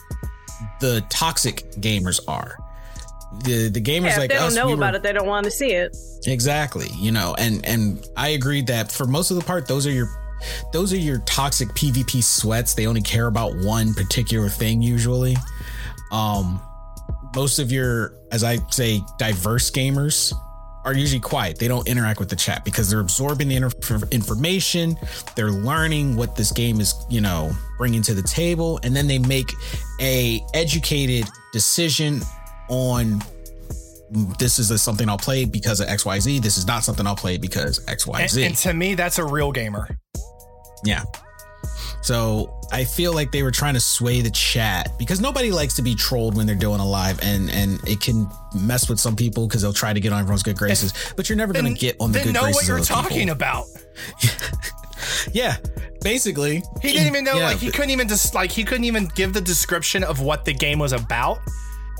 the toxic gamers are. The the gamers Yeah, like they don't us, know we about were- it, they don't want to see it. Exactly. You know, and and I agreed that for most of the part, those are your those are your toxic PvP sweats. They only care about one particular thing usually. Um most of your, as I say, diverse gamers are usually quiet. They don't interact with the chat because they're absorbing the inter- information. They're learning what this game is, you know, bringing to the table, and then they make a educated decision on this is a, something I'll play because of X Y Z. This is not something I'll play because XYZ. And, and to me, that's a real gamer. Yeah. So I feel like they were trying to sway the chat because nobody likes to be trolled when they're doing a live, and and it can mess with some people because they'll try to get on everyone's good graces. But you're never going to get on the good know graces what you're talking people. about. Yeah, basically, He didn't even know, Yeah, like, he couldn't even just, like, he couldn't even give the description of what the game was about.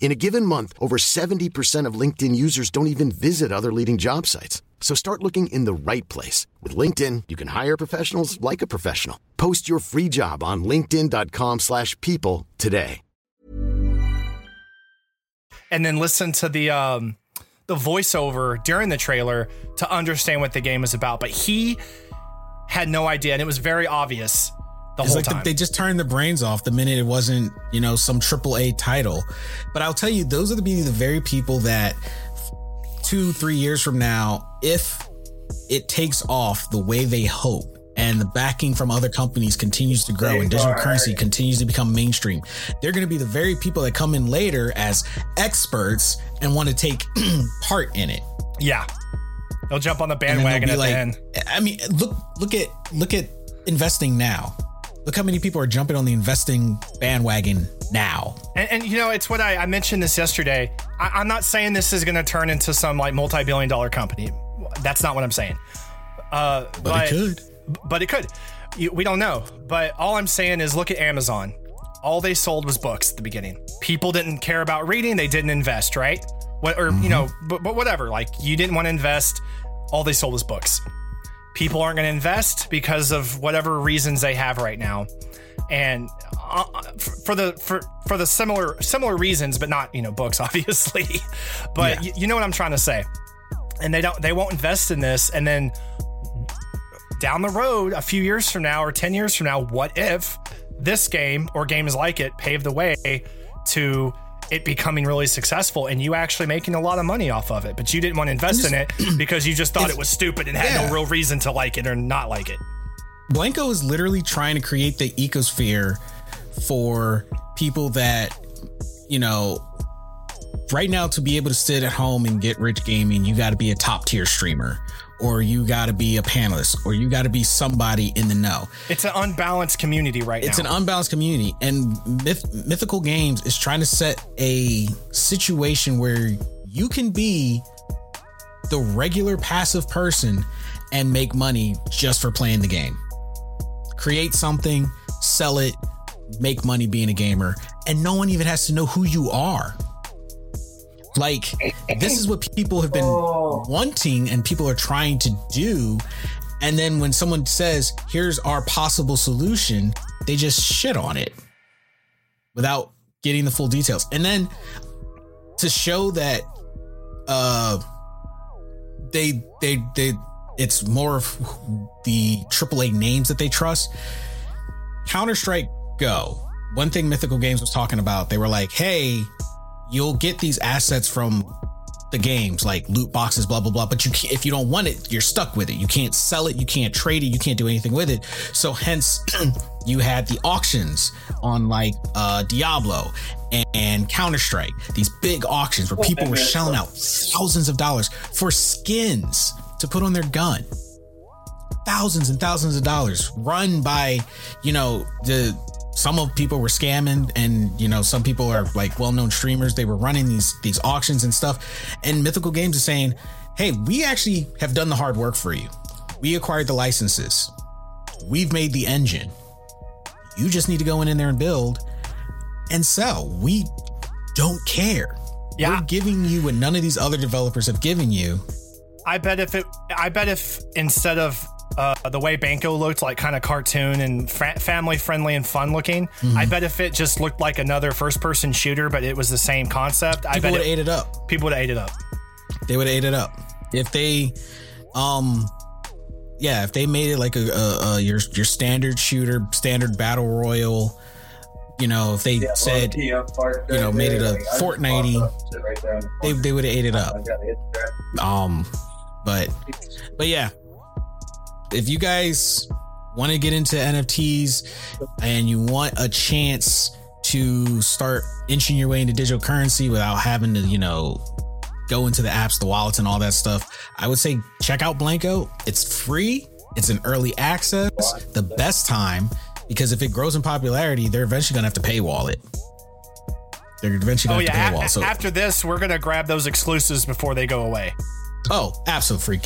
In a given month, over 70% of LinkedIn users don't even visit other leading job sites. So start looking in the right place. With LinkedIn, you can hire professionals like a professional. Post your free job on linkedin.com/people slash people today. and then listen to the um the voiceover during the trailer to understand what the game is about. But he had no idea, and it was very obvious the It's whole like the- they just turned the brains off the minute it wasn't, you know, some triple A title. But I'll tell you, those are the be the very people that two, three years from now, if it takes off the way they hope and the backing from other companies continues to grow and digital currency continues to become mainstream, they're going to be the very people that come in later as experts and want to take part in it. yeah, they'll jump on the And then they'll bandwagon at like, the end. I mean, look, look at, look at investing now. Look how many people are jumping on the investing bandwagon now. And, and you know, it's what I, I mentioned this yesterday. I, I'm not saying this is going to turn into some like multi-billion dollar company. That's not what I'm saying. Uh, But it could. But it could. You, we don't know. But all I'm saying is look at Amazon. All they sold was books at the beginning. People didn't care about reading. They didn't invest, right? What, or, you know, but, but whatever. Like, you didn't want to invest. All they sold was books. People aren't going to invest because of whatever reasons they have right now. And uh, for the for for the similar similar reasons, but not you know books, obviously. But Yeah. y- you know what I'm trying to say. And they don't they won't invest in this, and then down the road, a few years from now or 10 years from now, what if this game or games like it paved the way to it becoming really successful and you actually making a lot of money off of it, but you didn't want to invest in it because you just thought it was stupid and had Yeah. no real reason to like it or not like it. Blanco is literally trying to create the ecosphere for people that, you know, right now to be able to sit at home and get rich gaming, you got to be a top tier streamer or you got to be a panelist or you got to be somebody in the know. It's an unbalanced community right It's now. It's an unbalanced community, and Myth- Mythical Games is trying to set a situation where you can be the regular passive person and make money just for playing the game. Create something, sell it, make money being a gamer, and no one even has to know who you are. Like, this is what people have been wanting and people are trying to do. And then when someone says, here's our possible solution, they just shit on it without getting the full details. And then to show that uh they they they it's more of the AAA names that they trust. Counter-Strike Go. One thing Mythical Games was talking about, they were like, "Hey, you'll get these assets from the games like loot boxes blah blah blah. But you can't, if you don't want it you're stuck with it. You can't sell it. You can't trade it. You can't do anything with it. So hence you had the auctions on like uh diablo and, and counter-strike these big auctions where people were shelling out thousands of dollars for skins to put on their gun. Thousands and thousands of dollars run by you know the some of people were scamming and you know some people are like well-known streamers. They were running these these auctions and stuff. And mythical games is saying hey we actually have done the hard work for you. We acquired the licenses. We've made the engine. You just need to go in, in there and build. And sell we don't care. Yeah. we're giving you what none of these other developers have given you. I bet if it, I bet if instead of uh, the way Banco looked like kind of cartoon and fa- family friendly and fun looking, Mm-hmm. I bet if it just looked like another first person shooter, but it was the same concept, I bet would it, have ate it up. people would have ate it up. They would have ate it up if they, um, yeah, if they made it like a, a, a your your standard shooter, standard battle royal. You know, if they said, you know, made it a Fortnite, they they would have ate it up. Um, but but yeah, if you guys want to get into NFTs and you want a chance to start inching your way into digital currency without having to, you know, go into the apps, the wallets, and all that stuff, I would say check out Blanco. It's free. It's an early access. The best time because if it grows in popularity, they're eventually gonna have to paywall it. They're eventually Oh yeah, have to a- paywall. So after this, we're gonna grab those exclusives before they go away. Oh, absolutely,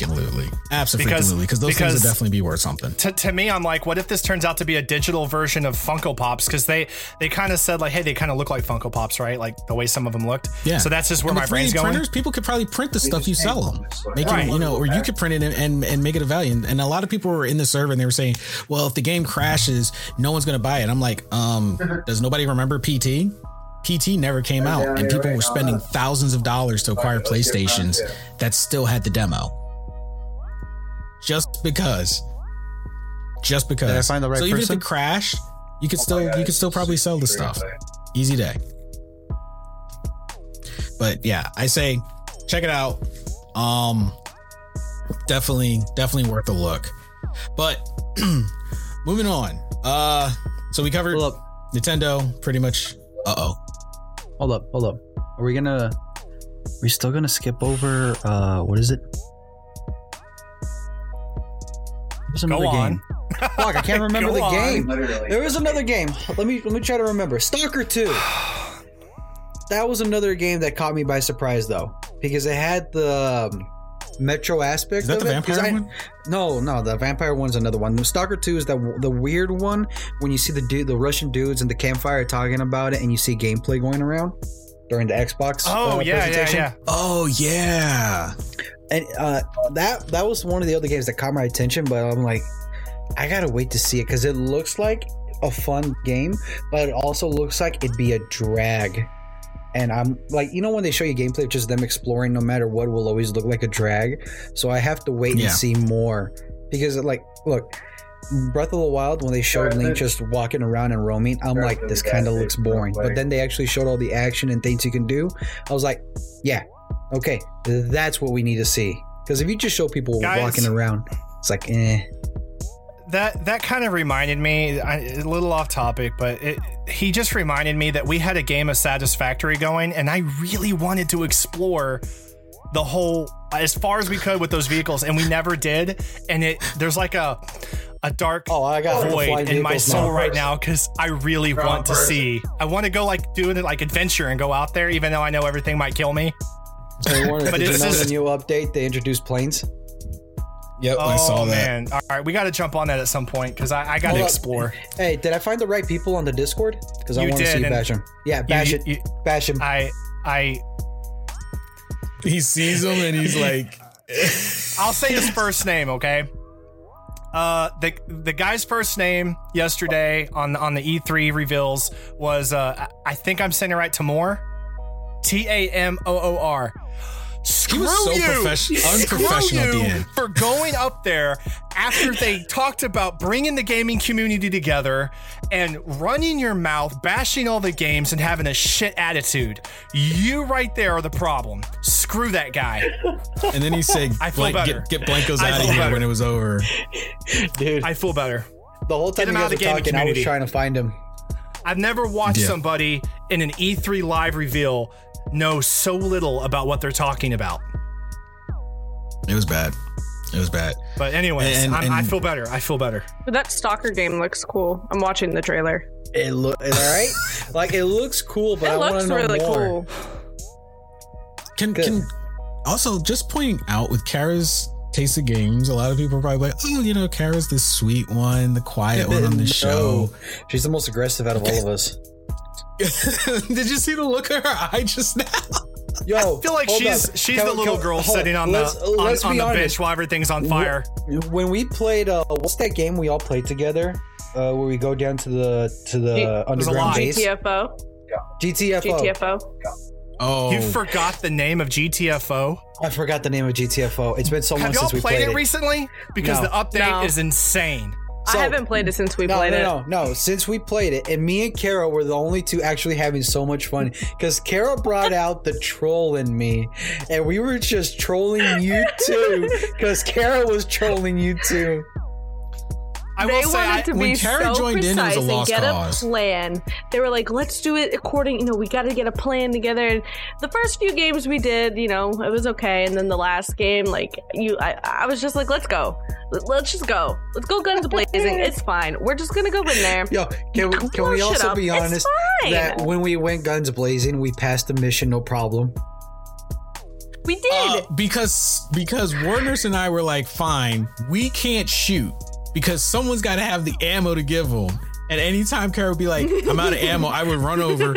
absolutely, Because- because those things would definitely be worth something. to, to me, I'm like, what if this turns out to be a digital version of Funko Pops? Because they they kind of said like, hey, they kind of look like Funko Pops, right? Like the way some of them looked. Yeah. So that's just where And my brain's 3D going. Printers, people could probably print the stuff you sell them, make Right. it, you know, or you could print it and, and, and make it a value. And, and a lot of people were in the server and they were saying, well, if the game crashes, no one's going to buy it. I'm like, um, does nobody remember PT? PT never came out, and people were spending thousands of dollars to acquire PlayStations that still had the demo. Just because. Just because. Did I find the right so even if it crashed, you could still you could still probably sell the stuff. Easy day. But yeah, I say check it out. Um definitely definitely worth a look. But moving on. Uh so we covered Hold up, Nintendo pretty much uh-oh. Hold up, hold up. Are we gonna? Are we still gonna skip over? Uh, what is it? There's another Go on. game. Fuck, I can't remember Go the on. game. There was another game. Let me let me try to remember. Stalker 2. That was another game that caught me by surprise though, because it had the um, Metro aspect. Is that of the it, 'cause vampire I- one? No, no, the vampire one's another one. The Stalker 2 is the the weird one when you see the dude, the Russian dudes in the campfire talking about it, and you see gameplay going around during the Xbox. Oh uh, yeah, yeah, yeah. Oh yeah. And uh, that that was one of the other games that caught my attention, but I'm like, I gotta wait to see it because it looks like a fun game, but it also looks like it'd be a drag. And I'm like, you know, when they show you gameplay of just them exploring, no matter what, will always look like a drag. So I have to wait Yeah. and see more because, like, look, Breath of the Wild when they showed Link just walking around and roaming, I'm like, this kind of looks boring. But then they actually showed all the action and things you can do. I was like, yeah, okay, that's what we need to see. Because if you just show people Guys. walking around, it's like, eh. That that kind of reminded me I, a little off topic, but it, he just reminded me that we had a game of Satisfactory going, and I really wanted to explore the whole as far as we could with those vehicles, and we never did. And it there's like a a dark Oh, I got void in my soul now. right now because I really want to see. I want to go like do it like adventure and go out there, even though I know everything might kill me. So you wanted, But did it's just- the new update? They introduced planes. Yep, Oh I saw that. man! All right, we got to jump on that at some point because I, I got to explore. Hey, did I find the right people on the Discord? Because I want to see you bash them. Yeah, bash you- it. you- bash him. I I He sees him and he's like I'll say his first name, okay? Uh, the the guy's first name yesterday on on the E3 reveals was uh, I I think I'm saying it right. Tamor, T A M O O R. Screw was so you, profession- Screw unprofessional at the you end. for going up there after they talked about bringing the gaming community together and running your mouth, bashing all the games, and having a shit attitude. You right there are the problem. Screw that guy. and then he said I feel better. get, get Blankos out of here better. when it was over. Dude, I feel better. the whole time Get you out guys of the were gaming talking, I was trying to find him. I've never watched Yeah. somebody in an E3 live reveal know so little about what they're talking about. It was bad. It was bad. But anyways, And- I'm, I feel better. I feel better. But that stalker game looks cool. I'm watching the trailer. It looks all right. like it looks cool, but it I want looks to know really more. cool. Can Good. can also just pointing out with Kara's taste of games, a lot of people are probably like, oh, you know, Kara's the sweet one, the quiet one on the No. show. She's the most aggressive out of all of us. Did you see the look of her eye just now? Yo, I feel like she's up. she's Can- the little can- girl hold- sitting on let's- the on, let's on be the honest. bench while everything's on fire. When we played, uh, what's that game we all played together? Uh, where we go down to the to the G- underground base. GTFO. GTFO. GTFO. Oh, You forgot the name of GTFO. I forgot the name of GTFO. It's been so long Have y'all since we played, played it it. recently? Because No. the update No. is insane. So- I haven't played it since we no, played no, it. no, no. No. Since we played it, and me and Kara were the only two actually having so much fun because Kara brought out the troll in me, and we were just trolling you too because Kara was trolling you too. I they will say, wanted I, to when be so joined in, it was precise a and get cause. a plan. They were like, "Let's do it according." You know, we got to get a plan together. And the first few games we did, you know, it was okay. And then the last game, like you, I, I was just like, "Let's go, Let- let's just go, let's go, guns blazing. It's fine. We're just gonna go in there." Yo, can, we- can we also up. be honest that when we went guns blazing, we passed the mission no problem? We did. Uh, because because Warners and I were like, fine, we can't shoot because someone's got to have the ammo to give them. And anytime Kara would be like, I'm out of ammo, I would run over,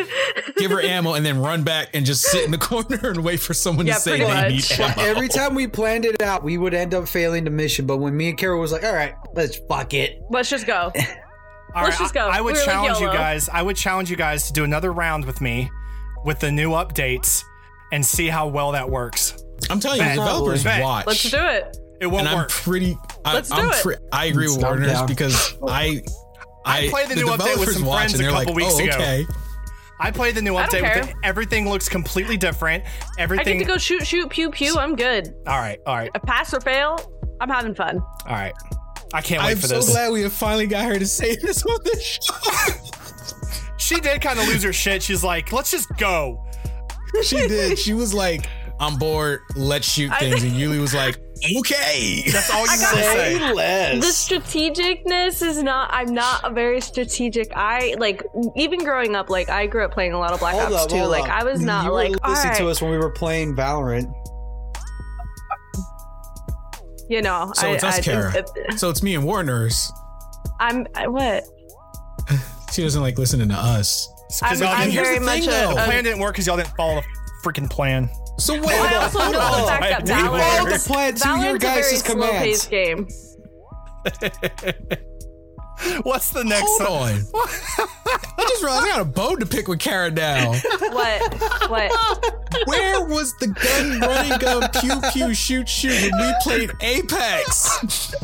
give her ammo, and then run back and just sit in the corner and wait for someone Yeah, to say pretty they need ammo. Every time we planned it out, we would end up failing the mission. But when me and Kara was like, "All right, let's fuck it," Let's just go. All Let's right, just I- go. I, would We were like challenge you guys. I would challenge you guys to do another round with me with the new updates and see how well that works. I'm telling you, Bet. developers Bet. watch. Let's do it. It won't and I'm pretty. I, Let's do I'm it. pre- I agree with I'm Warners down. because I. I played the new update with some friends and a they're couple like, weeks oh, ago. Okay. I played the new I don't update. With care. it. Everything looks completely different. I Everything. get to go shoot, shoot, pew, pew. I'm good. all right. All right. A pass or fail, I'm having fun. All right. I can't wait I'm for this. I'm so glad we have finally got her to say this on this show. She did kind of lose her shit. She's like, let's just go. she did. She was like, "I'm bored. Let's shoot things." And Yuli was like, "Okay." That's all you want to gotta say. The strategicness is not. I'm not a very strategic. I like even growing up. Like I grew up playing a lot of Black Hold Ops up, 2. Like up. I was not you were like listening all to us when we were playing Valorant. you know. So I, it's us, I, Kara. it- So it's me and Warner's. I'm I, what? She doesn't like listening to us. I'm, I'm very the much thing, a, though. The a- plan didn't work because y'all didn't follow the freaking plan. So wait, I also hold know on. the fact that We Valorant, followed the plan to your Valorant's a very guys' slow-paced commands. game. What's the next? Hold song? on. I just realized I got a bone to pick with Kara now. What? What? Where was the gun running gun pew pew shoot shoot when we played Apex?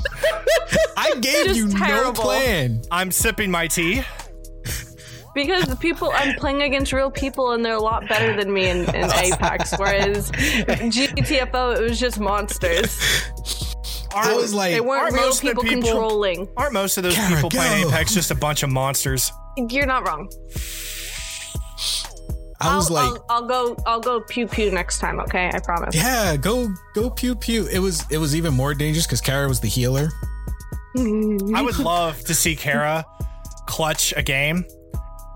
I gave Just you no plan. I'm sipping my tea. Because the people I'm playing against real people and they're a lot better than me in, in Apex. Whereas GTFO, it was just monsters. I was like, They weren't aren't real most of the people, people- controlling. Aren't most of those Kara, people playing. Apex just a bunch of monsters? You're not wrong. I was I'll, like, I'll, I'll go. I'll go pew pew next time. Okay, I promise. yeah, go go pew pew. It was it was even more dangerous because Kara was the healer. Mm. I would love to see Kara clutch a game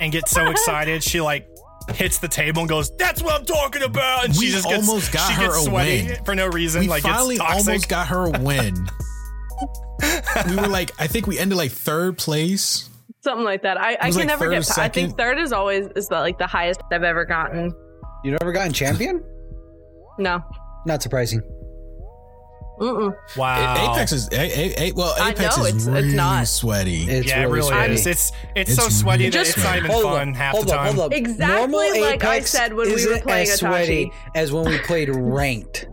and get so excited she like hits the table and goes, "That's what I'm talking about!" And she We just gets, almost got she her gets a sweaty win. for no reason. We like finally it's toxic. almost got her a win. we were like, I think we ended like third place. Something like that. I, I can like never get. pa- I think third is always is the, like the highest I've ever gotten. You never gotten champion? No. Not surprising. Mm-mm. wow. Apex is a, a, a, well, Apex know, is it's- it's really not. sweaty. It's yeah, it really sweaty. is. It's it's, It's so sweaty that it's not even fun up, half hold the up, time. hold up. Exactly Normal like I Apex said when we were isn't playing as Itachi. sweaty as when we played ranked.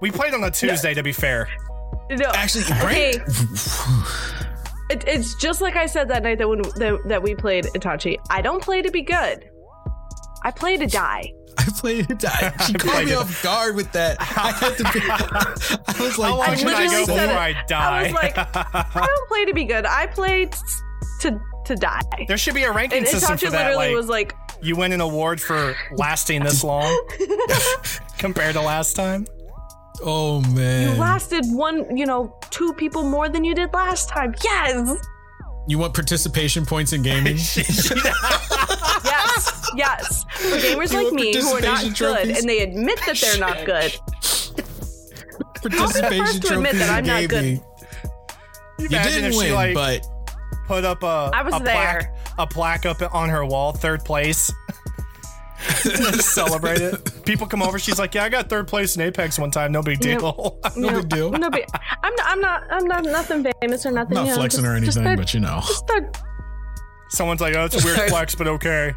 We played on a Tuesday, to be fair. No. Actually, okay. ranked- It, it's just like I said that night that when that, that we played Itachi. I don't play to be good. I play to die. I played it. I, she caught me it. off guard with that. I had to. Be, I was like, How long I can I go said before it. I die? I was like, I don't play to be good. I play t- to to die. there should be a ranking And system Itachi for that. literally Like, was like, you win an award for lasting this long compared to last time. oh man, "You lasted one, you know, two people more than you did last time." Yes, You want participation points in gaming? Yes, yes. For gamers like me who are not participation good and they admit that they're not good. participation first to admit that I'm not good. You didn't win, like but put up a I was a plaque, there. a plaque up on her wall, third place. Celebrate it. People come over. She's like, "Yeah, I got third place in Apex one time. No big deal. You No know, big deal. No big. I'm not. I'm not. I'm not nothing famous or nothing. Not you know, flexing just- or just anything, a- but you know. just Someone's like, "Oh, it's a weird flex, but okay."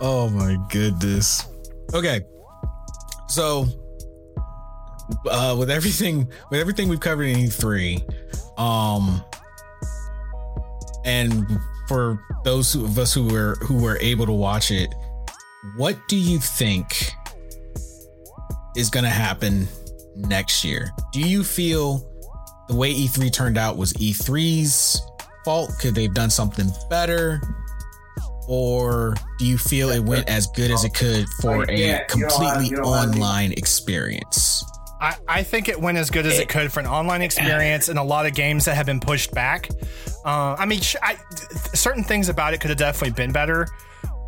Oh my goodness. Okay. So uh with everything with everything we've covered in E3, um and for those of us who were who were able to watch it, what do you think is going to happen next year? Do you feel the way E3 turned out was E3's fault? Could they've done something better? Or do you feel it went as good as it could for a completely online experience? I, I think it went as good as it could for an online experience and a lot of games that have been pushed back. Uh, I mean, sh- I, certain things about it could have definitely been better,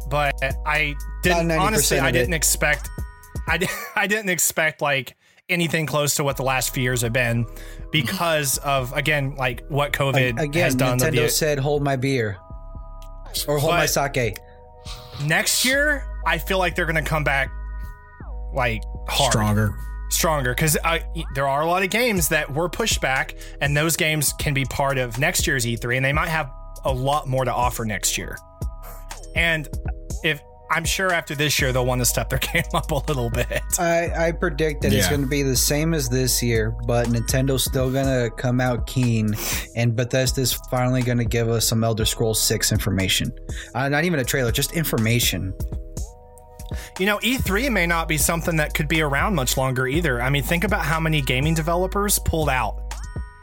but I didn't. Honestly, I didn't expect. I, I didn't expect like anything close to what the last few years have been because of again like what COVID Again, has done. Nintendo the- said, "Hold my beer," or "Hold my sake." next year, I feel like they're going to come back like hard. Stronger. stronger because there are a lot of games that were pushed back, and those games can be part of next year's E3, and they might have a lot more to offer next year. And if I'm sure after this year they'll want to step their game up a little bit. I, I predict that it's going to be the same as this year, but Nintendo's still going to come out keen, and Bethesda's finally going to give us some Elder Scrolls 6 information. Uh, not even a trailer, just information. You know, E3 may not be something that could be around much longer either. I mean, think about how many gaming developers pulled out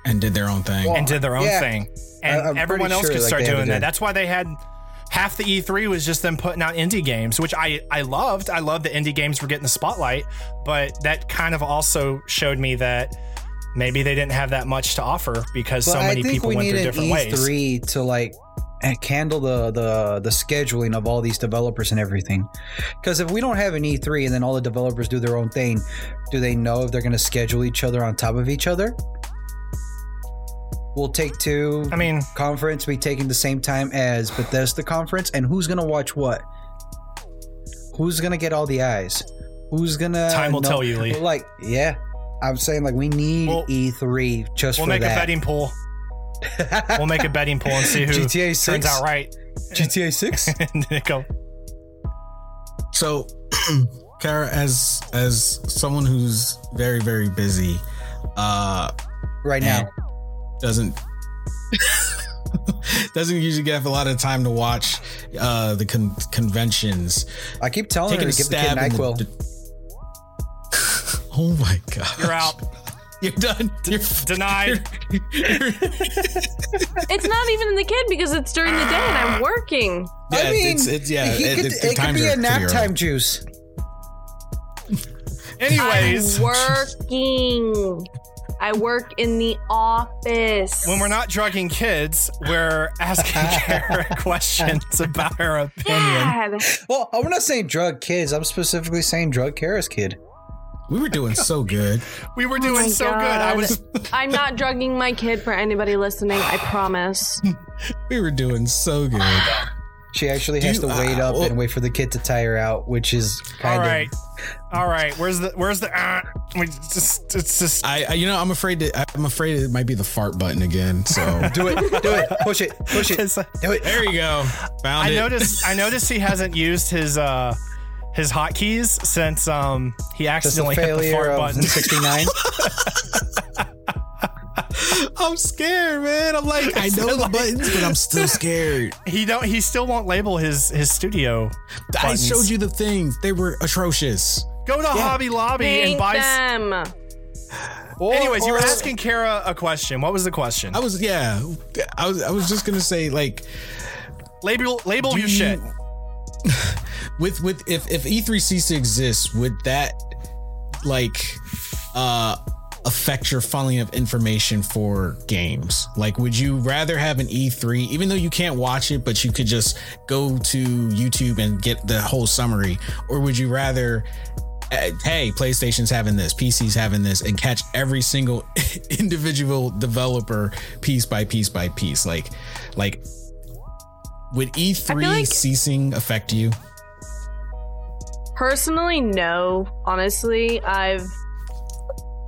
And did their own thing. and did their own yeah. thing, and I'm everyone else sure, could like, start they doing that. did. That's why they had half the E3 was just them putting out indie games, which I I loved. I loved that indie games were getting the spotlight, but that kind of also showed me that maybe they didn't have that much to offer because But so many people we went through different ways. E3 to like eh, handle the the the scheduling of all these developers and everything. Because if we don't have an E3 and then all the developers do their own thing, do they know if they're going to schedule each other on top of each other? Will Take Two I mean, conference be taking the same time as Bethesda conference, and who's going to watch what? Who's going to get all the eyes? Who's gonna? Time will know- tell you, Lee. Like, yeah, I'm saying like we need We'll- E3 just we'll for make that. a betting pool. we'll make a betting pool and see who GTA turns out right. GTA Six. and then. So, Kara, as as someone who's very very busy, uh, right now. and doesn't doesn't usually get a lot of time to watch uh the con- conventions. I keep telling her to a give the kid stab in the- Nyquil. the- oh my god! You're out. You're done. You're Denied. It's not even in the kid because it's during the day and I'm working. Yeah, I mean, it's, it's yeah. he it, could, it- it could be a nap time juice. Anyways, I'm working. I work in the office. when we're not drugging kids, we're asking Kara questions about her opinion. Dad. Well, uh, I'm not saying drug kids. I'm specifically saying drug Kara's kid. We were doing so good. We were Oh doing my so good. I was I'm not drugging my kid for anybody listening. I promise. We were doing so good. She actually has you- to wait uh, up well- and wait for the kid to tire out, which is kind all of right. All right. Where's the where's the uh, we just it's just I, I, you know, I'm afraid that I'm afraid it might be the fart button again. So do it, do it, push it, push it, 'Cause do it. there you go. Found I it. noticed I noticed he hasn't used his uh his hotkeys since um he Just a accidentally hit the fart button. '69. I'm scared, man. I'm like, I know the buttons, but I'm still scared. he don't he still won't label his his studio. I buttons. showed you the things; they were atrocious. Go to Hobby Lobby and Paint buy. them. Or- Anyways, you were or- asking Kara a question. What was the question? I was, yeah, I was, I was just gonna say, like, label label Do your you- shit. with with if if E3 ceased to exist, would that like uh affect your funneling of information for games? Like, would you rather have an E3, even though you can't watch it, but you could just go to YouTube and get the whole summary, or would you rather? uh, Hey, PlayStation's having this, PC's having this, and catch every single individual developer piece by piece by piece. Like, like, would E3 like- ceasing affect you? Personally, no. Honestly, I've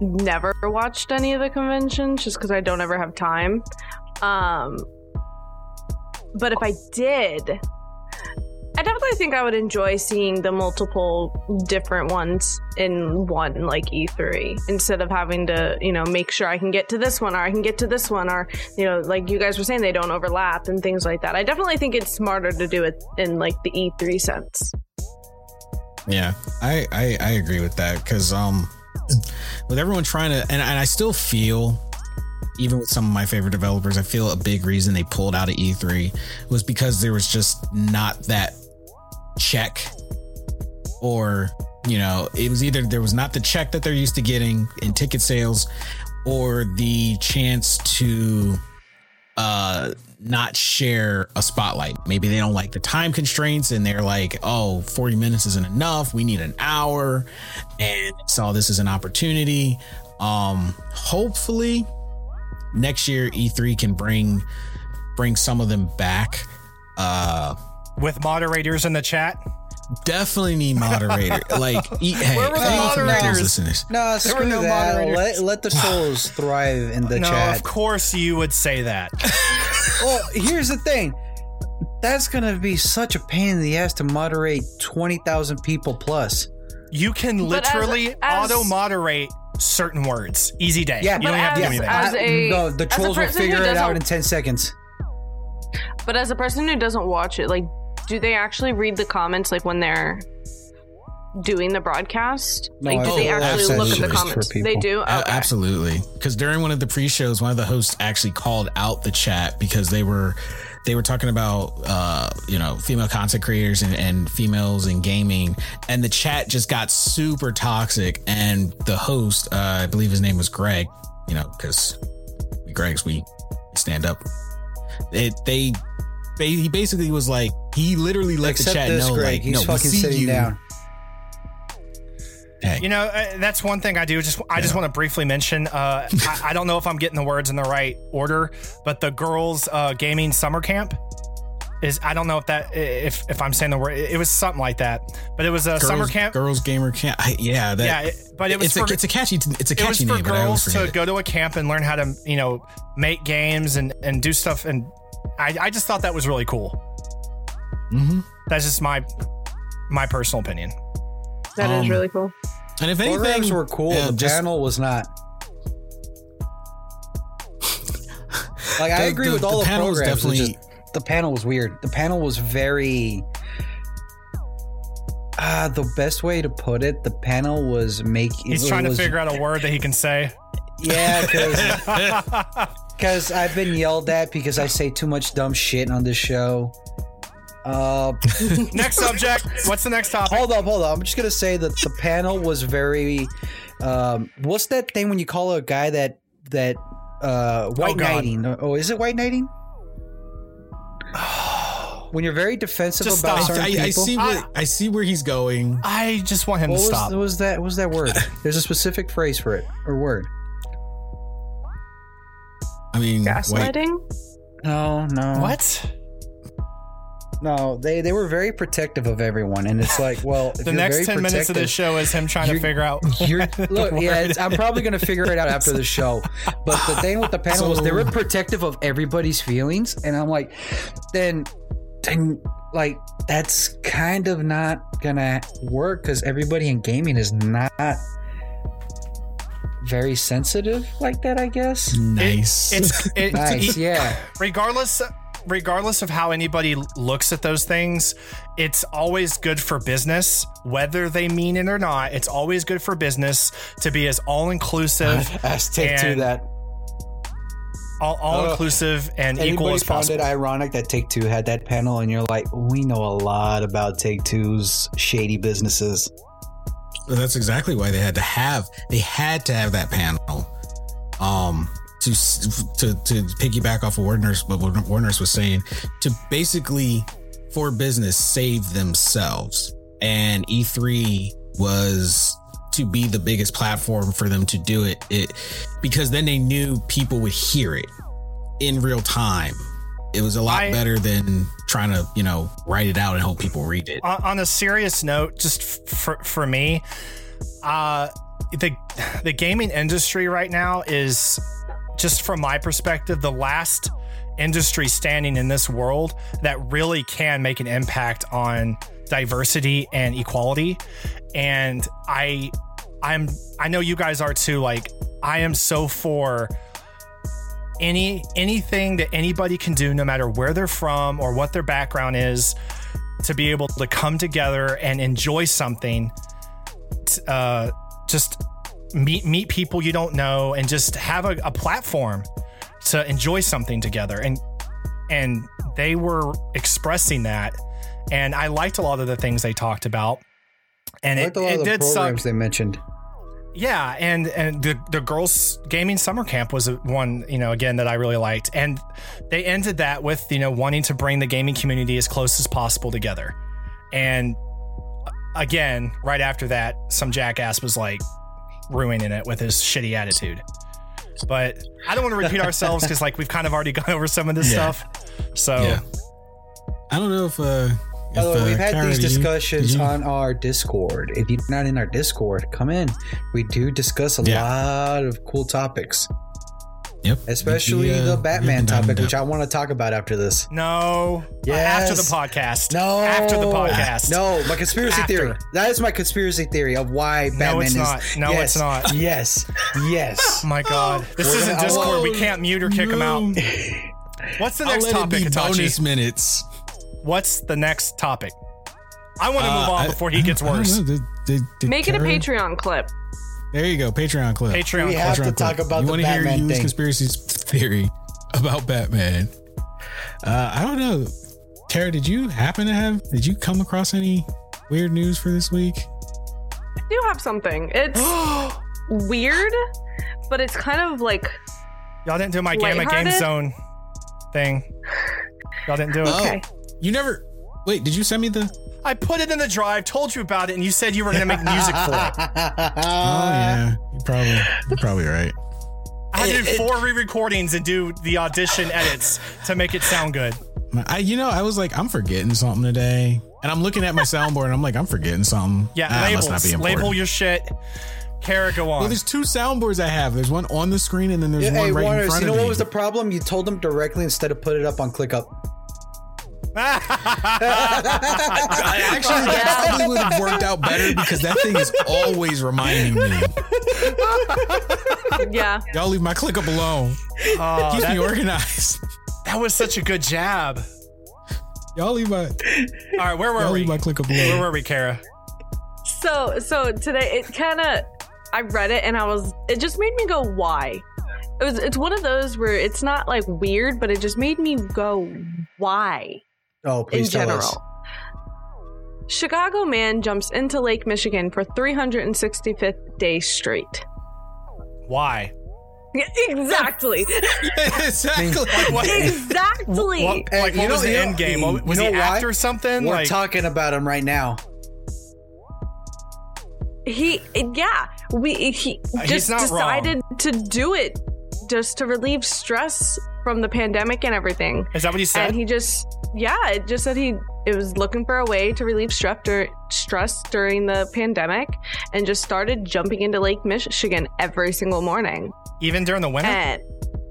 never watched any of the conventions just because I don't ever have time. Um, but if I did, I definitely think I would enjoy seeing the multiple different ones in one, like E3, instead of having to, you know, make sure I can get to this one or I can get to this one, or, you know, like you guys were saying, they don't overlap and things like that. I definitely think it's smarter to do it in like the E3 sense. Yeah, I I, I agree with that because um, with everyone trying to, and, and I still feel, even with some of my favorite developers, I feel a big reason they pulled out of E3 was because there was just not that check, or you know, it was either there was not the check that they're used to getting in ticket sales, or the chance to uh not share a spotlight. Maybe they don't like the time constraints and they're like, oh, 40 minutes isn't enough. We need an hour. And saw this as an opportunity. Um, hopefully next year E3 can bring bring some of them back. Uh with moderators in the chat. Definitely need moderator. like, e- hey, Where were the moderators? listeners. No, There were screw no that. moderators. Let, let the souls thrive in the no, chat. of course you would say that. Well, here's the thing. That's gonna be such a pain in the ass to moderate twenty thousand people plus. You can But as- literally as- auto moderate certain words. Easy day. Yeah, you don't But have to do as- anything. as- I- a- no, the as trolls will figure it out in ten seconds. But as a person who doesn't watch it, like, do they actually read the comments like when they're doing the broadcast? No, like, do they actually look at the absolutely. comments? They do. A- Okay. absolutely. Because during one of the pre-shows, one of the hosts actually called out the chat because they were they were talking about uh, you know female content creators and, and females in gaming, and the chat just got super toxic. And the host, uh, I believe his name was Greg, you know, because we Gregs we stand up. It they. They- He basically was like he literally let Except the chat this, know Greg. like He's no we fucking see sitting you down. Hey. You know, uh, that's one thing I do. Just I just want to briefly mention. Uh, I, I don't know if I'm getting the words in the right order, but the girls' uh, gaming summer camp is. I don't know if that if if I'm saying the word. It was something like that, but it was a girls, summer camp. girls gamer camp I, yeah that, yeah, it, but it was it's for a it's a catchy it's a it was catchy for name but I always girls to it. go to a camp and learn how to you know make games and and do stuff and I, I just thought that was really cool Mhm. that's just my my personal opinion That is Um, really cool. And if Programs anything, were cool. yeah, the just- panel was not. Like I The- agree the- with all the the, panel was programs. it's definitely- just- the panel was weird. The panel was very. Ah, the best way to put it, the panel was making. he's it trying to figure out a word that he can say Yeah, because I've been yelled at because I say too much dumb shit on this show. Uh, next subject what's the next topic hold up, hold up. I'm just gonna say that the panel was very. Um, what's that thing when you call a guy that that uh, white God. knighting? Oh, is it white knighting? when you're very defensive Just about stop. certain I, I people. see where I see where he's going. I just want him what to was, stop what was that? What was that word? There's a specific phrase for it or word. I mean, white, Gaslighting? No, no. what No, they they were very protective of everyone, and it's like, well, if the next very 10 minutes of this show is him trying to You're- figure out You're, look, yeah, it's, I'm probably gonna figure it out after the show. But the thing with the panel was they were protective of everybody's feelings, and I'm like, then, then, like that's kind of not gonna work because everybody in gaming is not very sensitive like that. I guess. nice. it's it, Nice, it- yeah. regardless regardless of how anybody looks at those things it's always good for business whether they mean it or not it's always good for business to be as all inclusive As take two that. all, all Uh, inclusive and equal Anybody as found possible it ironic that Take Two had that panel, and you're like, we know a lot about Take Two's shady businesses. That's exactly why they had to have they had to have that panel um to to to piggyback off of Warner's what Warner's was saying to basically for business save themselves. And E3 was to be the biggest platform for them to do it. It because then they knew people would hear it in real time it was a lot I- better than trying to you know write it out and hope people read it. on, on a serious note, just for for me, uh, the the gaming industry right now is just from my perspective the last industry standing in this world that really can make an impact on diversity and equality. And I I'm I know you guys are too. Like I am so for any anything that anybody can do, no matter where they're from or what their background is, to be able to come together and enjoy something. t- Uh, just meet meet people you don't know and just have a, a platform to enjoy something together. And and they were expressing that, and I liked a lot of the things they talked about. And it, it of the did suck. programs they mentioned. Yeah, and and the the girls gaming summer camp was one you know again that I really liked, and they ended that with you know wanting to bring the gaming community as close as possible together, and uh, again right after that, some jackass was like ruining it with his shitty attitude. But I don't want to repeat ourselves because like we've kind of already gone over some of this Yeah. stuff. So Yeah. I don't know if uh By the way, uh, we've had these did you- discussions you- on our Discord. If you're not in our Discord, come in. We do discuss a Yeah. lot of cool topics, Yep. especially If you, uh, the Batman topic, which I want to talk about after this. no, Yes. after the podcast, No, after the podcast, No, my conspiracy After. theory. That is my conspiracy theory of why Batman it's is. not. No, yes, it's not. Yes, yes. Oh my god, this We're isn't gonna- Discord. we can't mute or kick him out. What's the I'll next let it topic, be bonus minutes. What's the next topic? I want to Uh, move on I- before I he gets don't- I don't worse. Did- did- did Make it a Patreon clip. There you go, Patreon clip. Patreon. We clip. have to Patreon talk clip. about you the wanna hear Batman Yu's thing. conspiracy theory about Batman. Uh, I don't know. Kara, did you happen to have? Did you come across any weird news for this week? I do have something. It's weird, but it's kind of like Y'all didn't do my Gamma Game Lighthearted? Zone thing. Y'all didn't do it. okay. You never. Wait, did you send me the? I put it in the drive, told you about it, and you said you were going to make music for it. oh yeah, you probably. You're probably right. I had to do four re-recordings and do the audition edits to make it sound good. I, you know, I was like, I'm forgetting something today, and I'm looking at my soundboard, and I'm like, I'm forgetting something. Yeah, Ah, it must labels. not be. Label your shit. Kara, go on. Well, there's two soundboards I have. There's one on the screen, and then there's Yeah, one hey, right in Warners, front you know of me. what was the problem? You told them directly instead of put it up on ClickUp. I- Actually, that probably would have worked out better because that thing is always reminding me. Yeah. Y'all leave my ClickUp alone. Oh, Keeps that, me organized. that was such a good jab. Y'all leave my All right, where were y'all we? leave my ClickUp Where alone. were we, Kara? So so today it kind of I read it and I was it just made me go why. It was it's one of those where it's not like weird, but it just made me go why Oh, in please tell general. us. Chicago man jumps into Lake Michigan for 365th day straight. Why? Yeah, exactly. exactly. What? exactly. What, Hey, like, you what know- was the end game? What- Was know he why? after something? We're like, talking about him right now. He yeah, we he Uh, just not decided to do it just to relieve stress from the pandemic and everything. is that what he said? and he just yeah it just said he it was looking for a way to relieve stress, dur- stress during the pandemic and just started jumping into lake michigan every single morning Even during the winter? and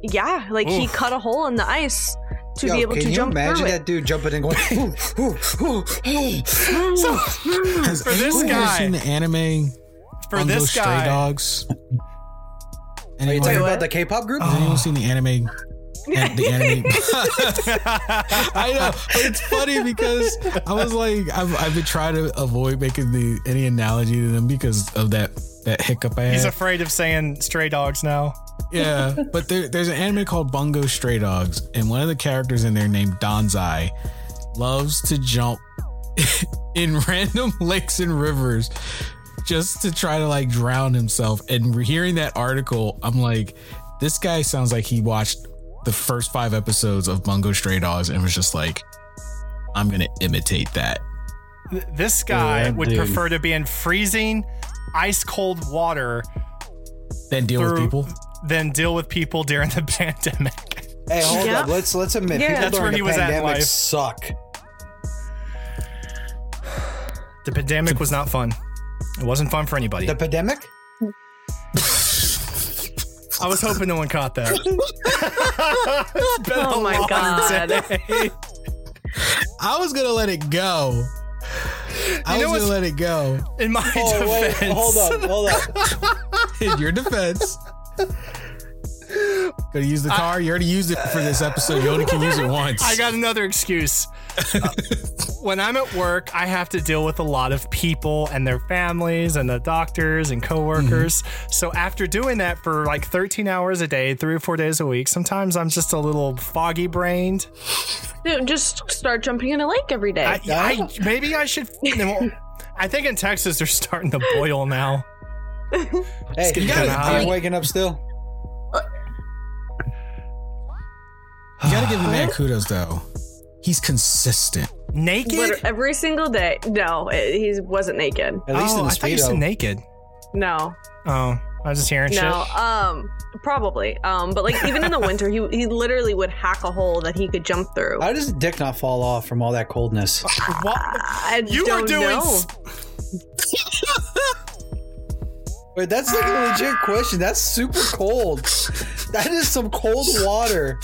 yeah like he cut a hole in the ice to Yo, be able can to you jump imagine through that dude jumping and going? "Ooh, ooh, ooh, ooh." Has For this anyone guy- seen the anime For Bungo this Stray guy, Dogs? Are you Anyone, talking what? about the K-pop group? has anyone seen the anime? the anime. I know, but it's funny because I was like, I've, I've been trying to avoid making the any analogy to them because of that that hiccup I had. he's afraid of saying stray dogs now. Yeah, but there, there's an anime called Bungo Stray Dogs, and one of the characters in there named Donzai loves to jump in random lakes and rivers just to try to like drown himself. And hearing that article, I'm like, this guy sounds like he watched the first five episodes of Bungo Stray Dogs and was just like, I'm gonna imitate that. This guy Yeah, would dude. prefer to be in freezing, ice cold water Then deal with people. than deal with people during the pandemic. Hey, hold Yeah. up. Let's let's admit Yeah. people That's during where the he was at in pandemic life. suck. The pandemic was not fun. It wasn't fun for anybody. The pandemic? I was hoping no one caught that. Oh my god. I was gonna let it go. I You know was what's- gonna let it go. In my Oh, wait, defense, hold on, hold on. In your defense. Gonna use the car. You already used it for this episode. You only can use it once. I got another excuse. Uh, when I'm at work, I have to deal with a lot of people and their families and the doctors and coworkers. So after doing that for like 13 hours a day, three or four days a week, sometimes I'm just a little foggy brained. Dude, just start jumping in a lake every day. I, I, maybe I should. I think in Texas they're starting to boil now. Hey, getting you kinda are you waking up still? You gotta give the man kudos though. He's consistent. Naked? Liter- every single day. No, it, he wasn't naked. At least oh, in the I thought you said speedo. naked. No, Oh, I was just hearing no. shit. Um, probably. Um, but like even in the winter, he he literally would hack a hole that he could jump through. How does his dick not fall off from all that coldness? What? I You were don't doing know. s- Wait, that's like a legit question. That's super cold. That is some cold water.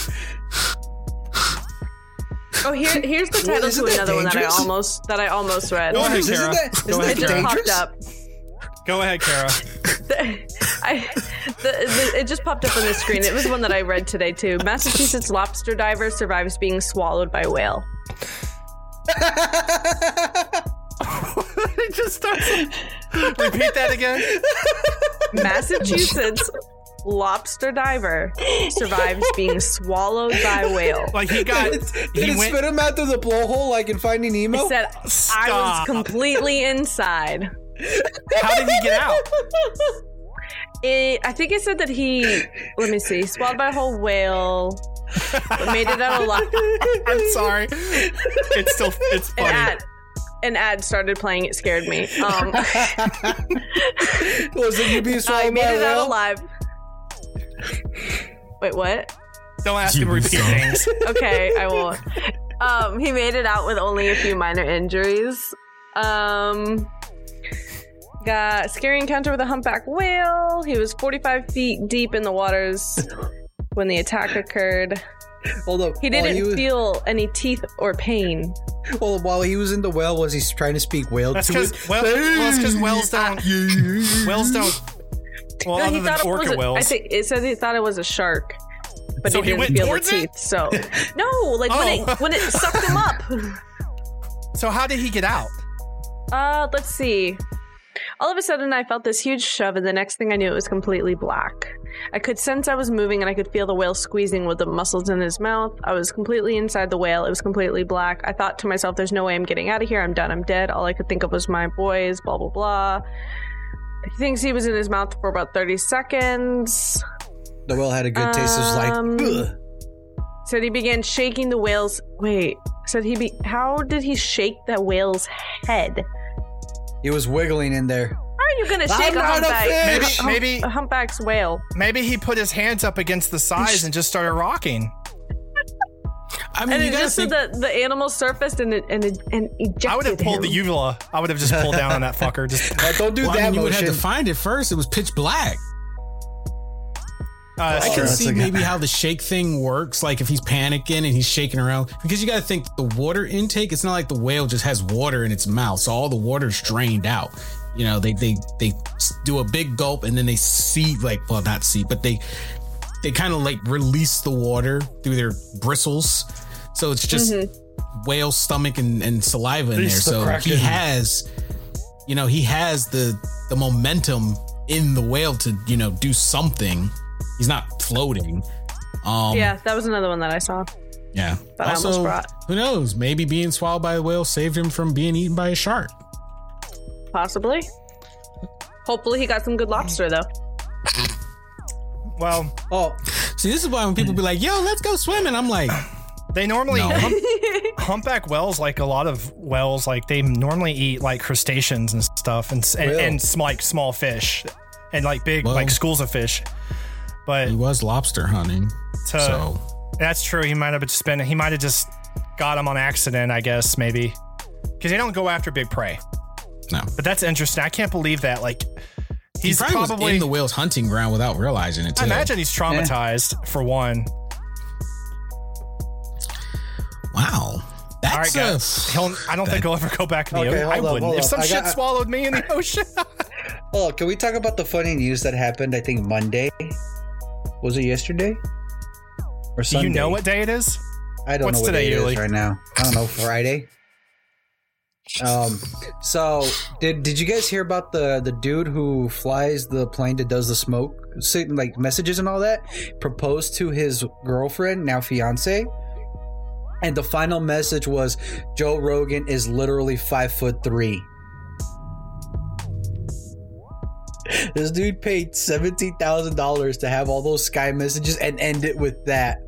Oh, here here's the title isn't to that another one that I almost that I almost read. Go ahead, Isn't Kara. that- Go isn't ahead, It just popped up. Go ahead, Kara. I, the, the, it just popped up on the screen. It was one that I read today too. Massachusetts lobster diver survives being swallowed by whale. it just starts. Repeat that again. Massachusetts lobster diver survives being swallowed by a whale. Like he got. Did he it went. spit him out through the blowhole like in Finding Nemo? It said I was completely inside. How did he get out? It, I think it said that he. Let me see. Swallowed by a whole whale. But made it out alive. I'm sorry. It's still. It's An funny. ad. An ad started playing. It scared me. Um, Was it you being I swallowed made by a it out alive. Wait, what? Don't ask You him to repeat son. things. Okay, I won't. Um, he made it out with only a few minor injuries. Um, got scary encounter with a humpback whale. He was 45 feet deep in the waters when the attack occurred. Hold up. He didn't was, feel any teeth or pain. Well, while he was in the well, was he trying to speak whale That's to because it? well, well, it's because whales don't. Whales don't. Well, No, other he than thought it was. orca A, I whales. think it said he thought it was a shark, but So he didn't went feel the towards it? teeth. So no, like when Oh. it when it sucked him up. So how did he get out? Uh, let's see. All of a sudden, I felt this huge shove, and the next thing I knew, it was completely black. I could sense I was moving, and I could feel the whale squeezing with the muscles in his mouth. I was completely inside the whale. It was completely black. I thought to myself, there's no way I'm getting out of here. I'm done. I'm dead. All I could think of was my boys, blah, blah, blah. He thinks he was in his mouth for about 30 seconds. The whale had a good taste. It was Um, like, Ugh. Said he began shaking the whale's. Wait. Said he be. How did he shake the whale's head? he was wiggling in there. How are you gonna I'm shake a not a humpback? fish! hum- Maybe- a humpback's whale. Maybe he put his hands up against the sides and just started rocking. I mean, And you it gotta just think. so the the animal surfaced and it, and it, and ejected I would have pulled the uvula. I would have just pulled down on that fucker. Just But don't do well, I that mean, you would have to find it first. It was pitch black. uh, I can see maybe how the shake thing works. Like if he's panicking and he's shaking around, because you got to think the water intake. It's not like the whale just has water in its mouth, so all the water's drained out. You know, they they they do a big gulp and then they see like well not see, but they they kind of like release the water through their bristles. So it's just whale stomach and, and saliva in there. The So he kraken. has, you know, he has the the momentum in the whale to you know do something. He's not floating. Um, Yeah, that was another one that I saw. yeah. That I almost also, brought. who knows? Maybe being swallowed by a whale saved him from being eaten by a shark. Possibly. Hopefully, he got some good lobster though. Well, oh, See, this is why when people be like, "Yo, let's go swimming," I'm like, they normally No. hump, humpback whales, like a lot of whales, like they normally eat like crustaceans and stuff, and s- and, Really? and sm- like small fish, and like big Well- like schools of fish. But he was lobster hunting, to, so That's true. He might have just been. He might have just got him on accident. I guess maybe because they don't go after big prey. No. But that's interesting. I can't believe that. Like, He he's probably, probably. was in the whale's hunting ground without realizing it. Too. I imagine he's eh. traumatized for one. Wow. That's All right, guys. He'll, I don't think he'll ever go back in the Okay, ocean. I up, wouldn't. If some I shit swallowed me in the ocean. Oh, can we talk about the funny news that happened? I think Monday. Was it yesterday? Or Do Sunday? you know what day it is? I don't What's know what today, day it Yuli? is right now. I don't know. Friday. Um. So did did you guys hear about the the dude who flies the plane that does the smoke, like messages and all that? Proposed to his girlfriend, now fiance. And the final message was, Joe Rogan is literally five foot three. This dude paid seventeen thousand dollars to have all those sky messages and end it with that.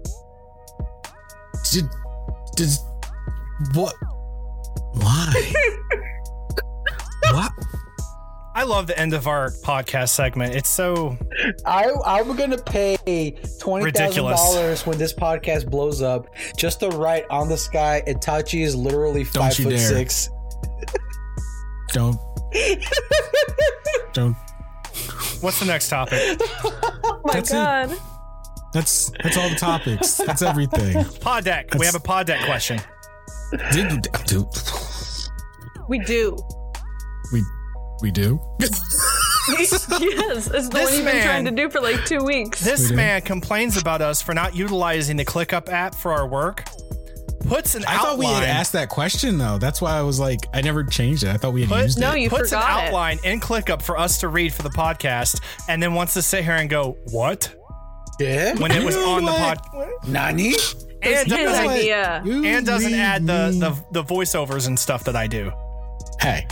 Did, did what? Why? what? I love the end of our podcast segment. It's so I I'm gonna pay twenty thousand dollars when this podcast blows up just to write on the sky. Itachi is literally Don't five you foot dare. six. Don't. Don't. What's the next topic? Oh my That's it. That's that's all the topics. That's everything. Pod deck. We have a pod deck question. Did, do, We do. we we do? yes, it's the This one you've been man- trying to do for like two weeks. This We do. man complains about us for not utilizing the ClickUp app for our work. Puts an I outline. thought we had asked that question though. That's why I was like, I never changed it. I thought we had Put, used No, it. you puts an forgot it. outline in ClickUp for us to read for the podcast, and then wants to sit here and go, "What?" Yeah. When it was on the pod, Nani? And his doesn't, idea. And doesn't add the, the the voiceovers and stuff that I do. Hey,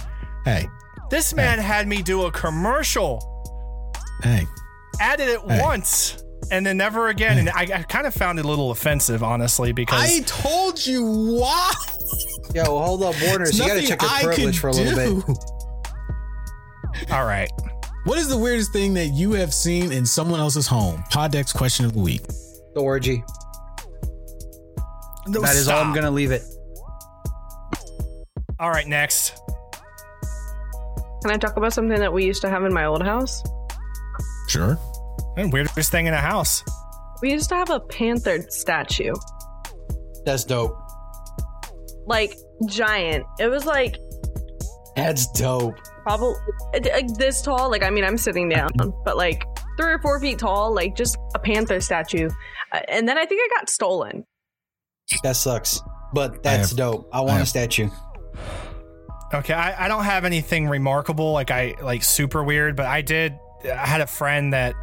hey, This man had me do a commercial, hey. added it Hey. once, and then never again. And I, I kind of found it a little offensive, honestly, because I told you why. Yo, hold up, Warners. You gotta Nothing check your I privilege could for a little do. bit. all right, What is the weirdest thing that you have seen in someone else's home? Poddex question of the week. The orgy. No, That is all I'm gonna leave it. All right, next. Can I talk about something that we used to have in my old house? Sure. And weirdest thing in a house. We used to have a panther statue, That's dope. like giant. It was like That's dope. probably like this tall. Like I mean, I'm sitting down, but like three or four feet tall, like just a panther statue. Uh, and then I think it got stolen. That sucks. But that's have- dope. I I want a statue. Okay, I, I don't have anything remarkable, like I like super weird, but I did. I had a friend that,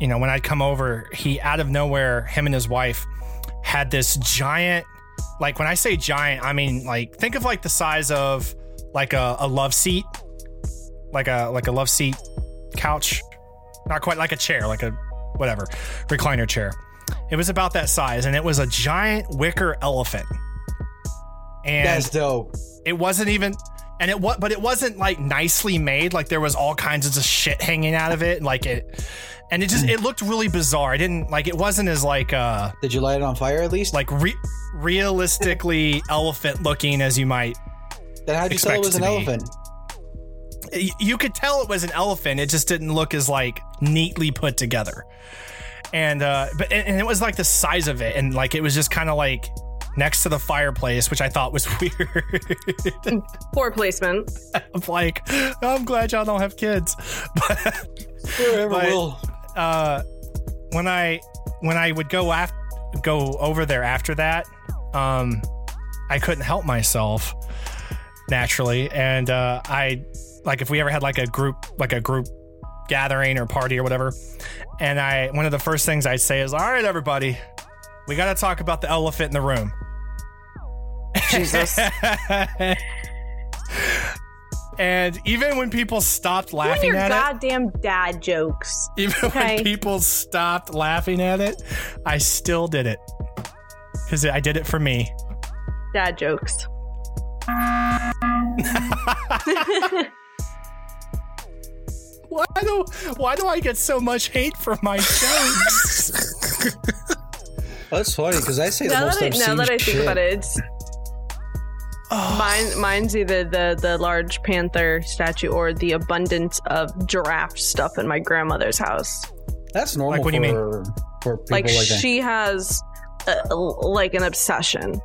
you know, when I'd come over, he out of nowhere, him and his wife had this giant, like when I say giant, I mean like think of like the size of like a, a love seat, like a like a love seat couch, not quite like a chair, like a whatever recliner chair. It was about that size, and it was a giant wicker elephant. And That's dope. it wasn't even and it what but it wasn't like nicely made like there was all kinds of just shit hanging out of it like it and it just it looked really bizarre i didn't like it wasn't as like uh Did you light it on fire at least? like re- realistically elephant looking as you might then how'd you tell it was an be. elephant? you could tell it was an elephant it just didn't look as like neatly put together and uh but and and it was like the size of it and like it was just kind of like next to the fireplace which i thought was weird Poor placement. I'm like, I'm glad y'all don't have kids. But Forever But- will. uh, when I when I would go after go over there after that, um, I couldn't help myself naturally, and uh, I like if we ever had like a group like a group gathering or party or whatever, and I one of the first things I'd say is, "All right, everybody, we got to talk about the elephant in the room." Jesus. and even when people stopped laughing your at it, goddamn dad jokes. even Okay. when people stopped laughing at it, I still did it because I did it for me. Dad jokes. Why do Why do I get so much hate for my jokes? That's funny because I say the most that I, obscene now that I think shit. about it, it's Mine, mine's either the the large panther statue or the abundance of giraffe stuff in my grandmother's house. That's normal Like, what do you mean? for people Like, like, that. she has uh like an obsession.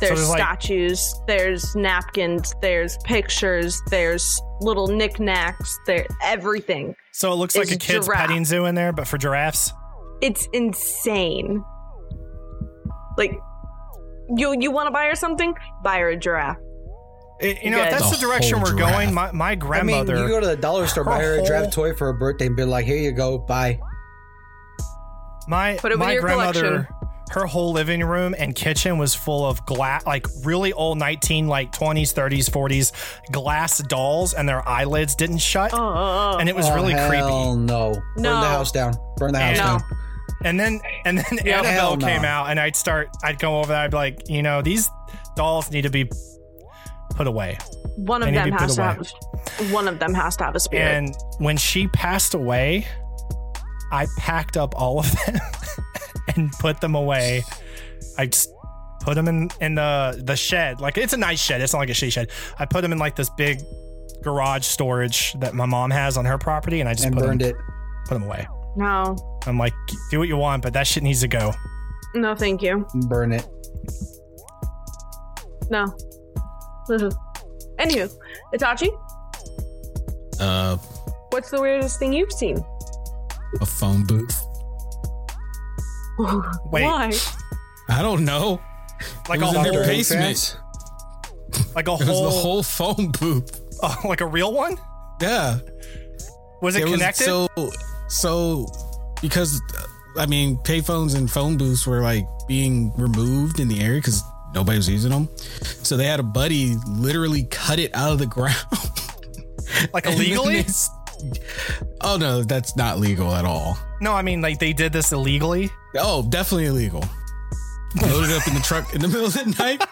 There's, there's, like- statues, there's napkins, there's pictures, there's little knickknacks, there everything. So it looks like a kid's giraffe. petting zoo in there, but for giraffes. It's insane. Like you you want to buy her something? Buy her a giraffe. It- you know, if that's the, The direction we're giraffe. going, my, my I grandmother. mean, you go to the dollar store, buy her a giraffe toy for her birthday, and be like, "Here you go, bye." My Put it my your grandmother, collection. her whole living room and kitchen was full of glass, like really old nineteen, like twenties, thirties, forties glass dolls, and their eyelids didn't shut, Oh, and it was Oh, really hell creepy. No, burn No. the house down. Burn the house No. down. And then and then Yeah, Annabelle hell no. came out, and I'd start, I'd go over there, I'd be like, you know, these dolls need to be put away. one of need to them has to away. have one of them has to have a spirit. And when she passed away, I packed up all of them and put them away. I just put them in in the the shed. Like it's a nice shed. It's not like a shitty shed. I put them in like this big garage storage that my mom has on her property, and I just And put burned them, it. Put them away. no, I'm like, do what you want, but that shit needs to go. no, thank you. Burn it. No. Anywho, Itachi, Uh, what's the weirdest thing you've seen? a phone booth. Wait. Why? I don't know. Like It a in whole, their basement. like a It was whole, the whole phone booth. oh, like a real one. Yeah. Was it There was- connected? so, so because uh, I mean, payphones and phone booths were like being removed in the area because nobody was using them. So they had a buddy literally cut it out of the ground. like illegally? oh no, that's not legal at all. No, I mean like they did this illegally. Oh, definitely illegal. Loaded up in the truck in the middle of the night,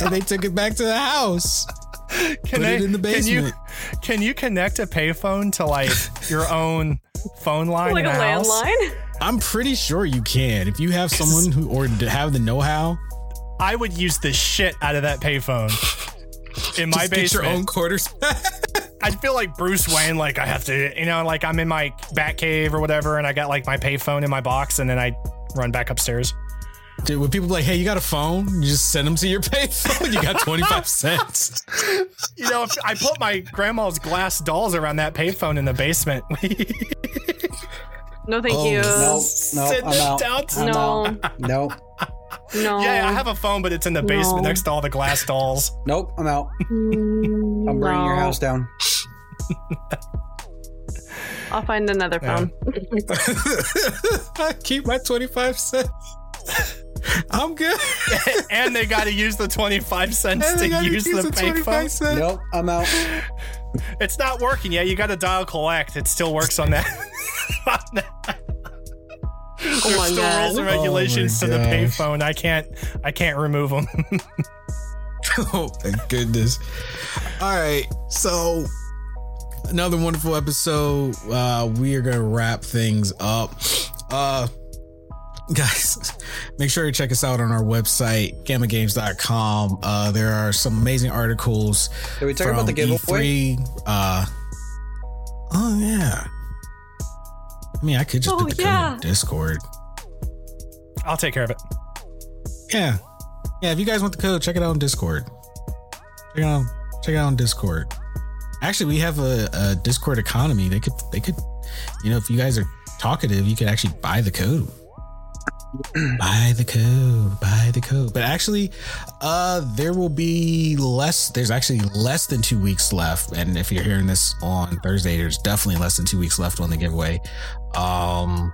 and they took it back to the house. Can Put it in the Can you, basement. can you connect a payphone to like your own phone line Like in a a house? landline? I'm pretty sure you can if you have someone who or have the know-how. I would use the shit out of that payphone in my Just get your own quarters. I'd feel like Bruce Wayne, like I have to, you know, like I'm in my bat cave or whatever, and I got like my payphone in my box, and then I run back upstairs. Dude, when people be like, "Hey, you got a phone?" You just send them to your payphone. You got twenty five cents. You know, if I put my grandma's glass dolls around that payphone in the basement, No, thank Oh, you. No, no, Send I'm them out. down to- I'm No. out. Nope. No. yeah, I have a phone, but it's in the basement No. next to all the glass dolls. Nope. I'm out. Mm, I'm burning your house down. I'll find another Yeah. phone. I keep my twenty five cents. I'm good. and they got to use the 25 cents to I gotta use the 25 payphone. cents. Nope. I'm out. It's not working yet. You got to dial collect. It still works on that. on that. There's Oh my still God. rules and regulations Oh to my the payphone. I can't. I can't remove them. oh thank goodness. All right, so another wonderful episode. Uh, we are gonna wrap things up. Uh, guys, make sure you check us out on our website, gammagames.com. Uh, there are some amazing articles. Did we talk about the from giveaway? E3. Uh, oh yeah. I mean, I could just Oh, put the yeah. code in Discord. I'll take care of it. Yeah. Yeah, if you guys want the code, check it out on Discord. Check it out, check it out on Discord. Actually, we have a, a Discord economy. They could they could you know, if you guys are talkative, you could actually buy the code. Buy the code, buy the code. But actually, uh there will be less there's actually less than 2 weeks left and if you're hearing this on Thursday, there's definitely less than 2 weeks left on the giveaway. Um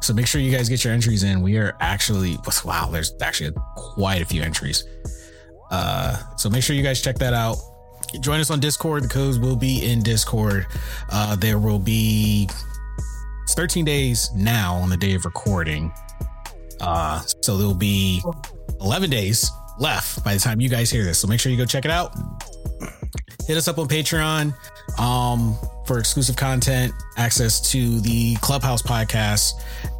so make sure you guys get your entries in. We are actually wow, there's actually quite a few entries. Uh, so make sure you guys check that out. Join us on Discord. The codes will be in Discord. Uh, there will be it's 13 days now on the day of recording. Uh, so there'll be 11 days left by the time you guys hear this. So make sure you go check it out. Hit us up on Patreon. Um, for exclusive content, access to the Clubhouse podcast,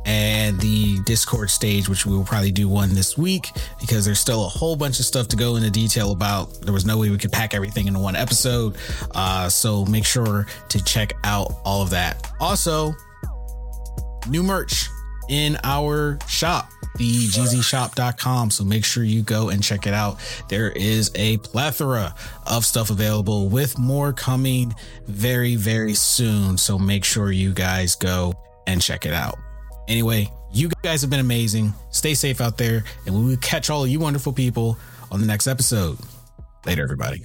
and the Discord stage, which we will probably do one this week because there's still a whole bunch of stuff to go into detail about. There was no way we could pack everything into one episode. Uh, so make sure to check out all of that. Also, new merch in our shop thegzshop.com. So make sure you go and check it out. There is a plethora of stuff available with more coming very, very soon. So make sure you guys go and check it out. Anyway, you guys have been amazing. Stay safe out there, and we will catch all you wonderful people on the next episode. Later, everybody.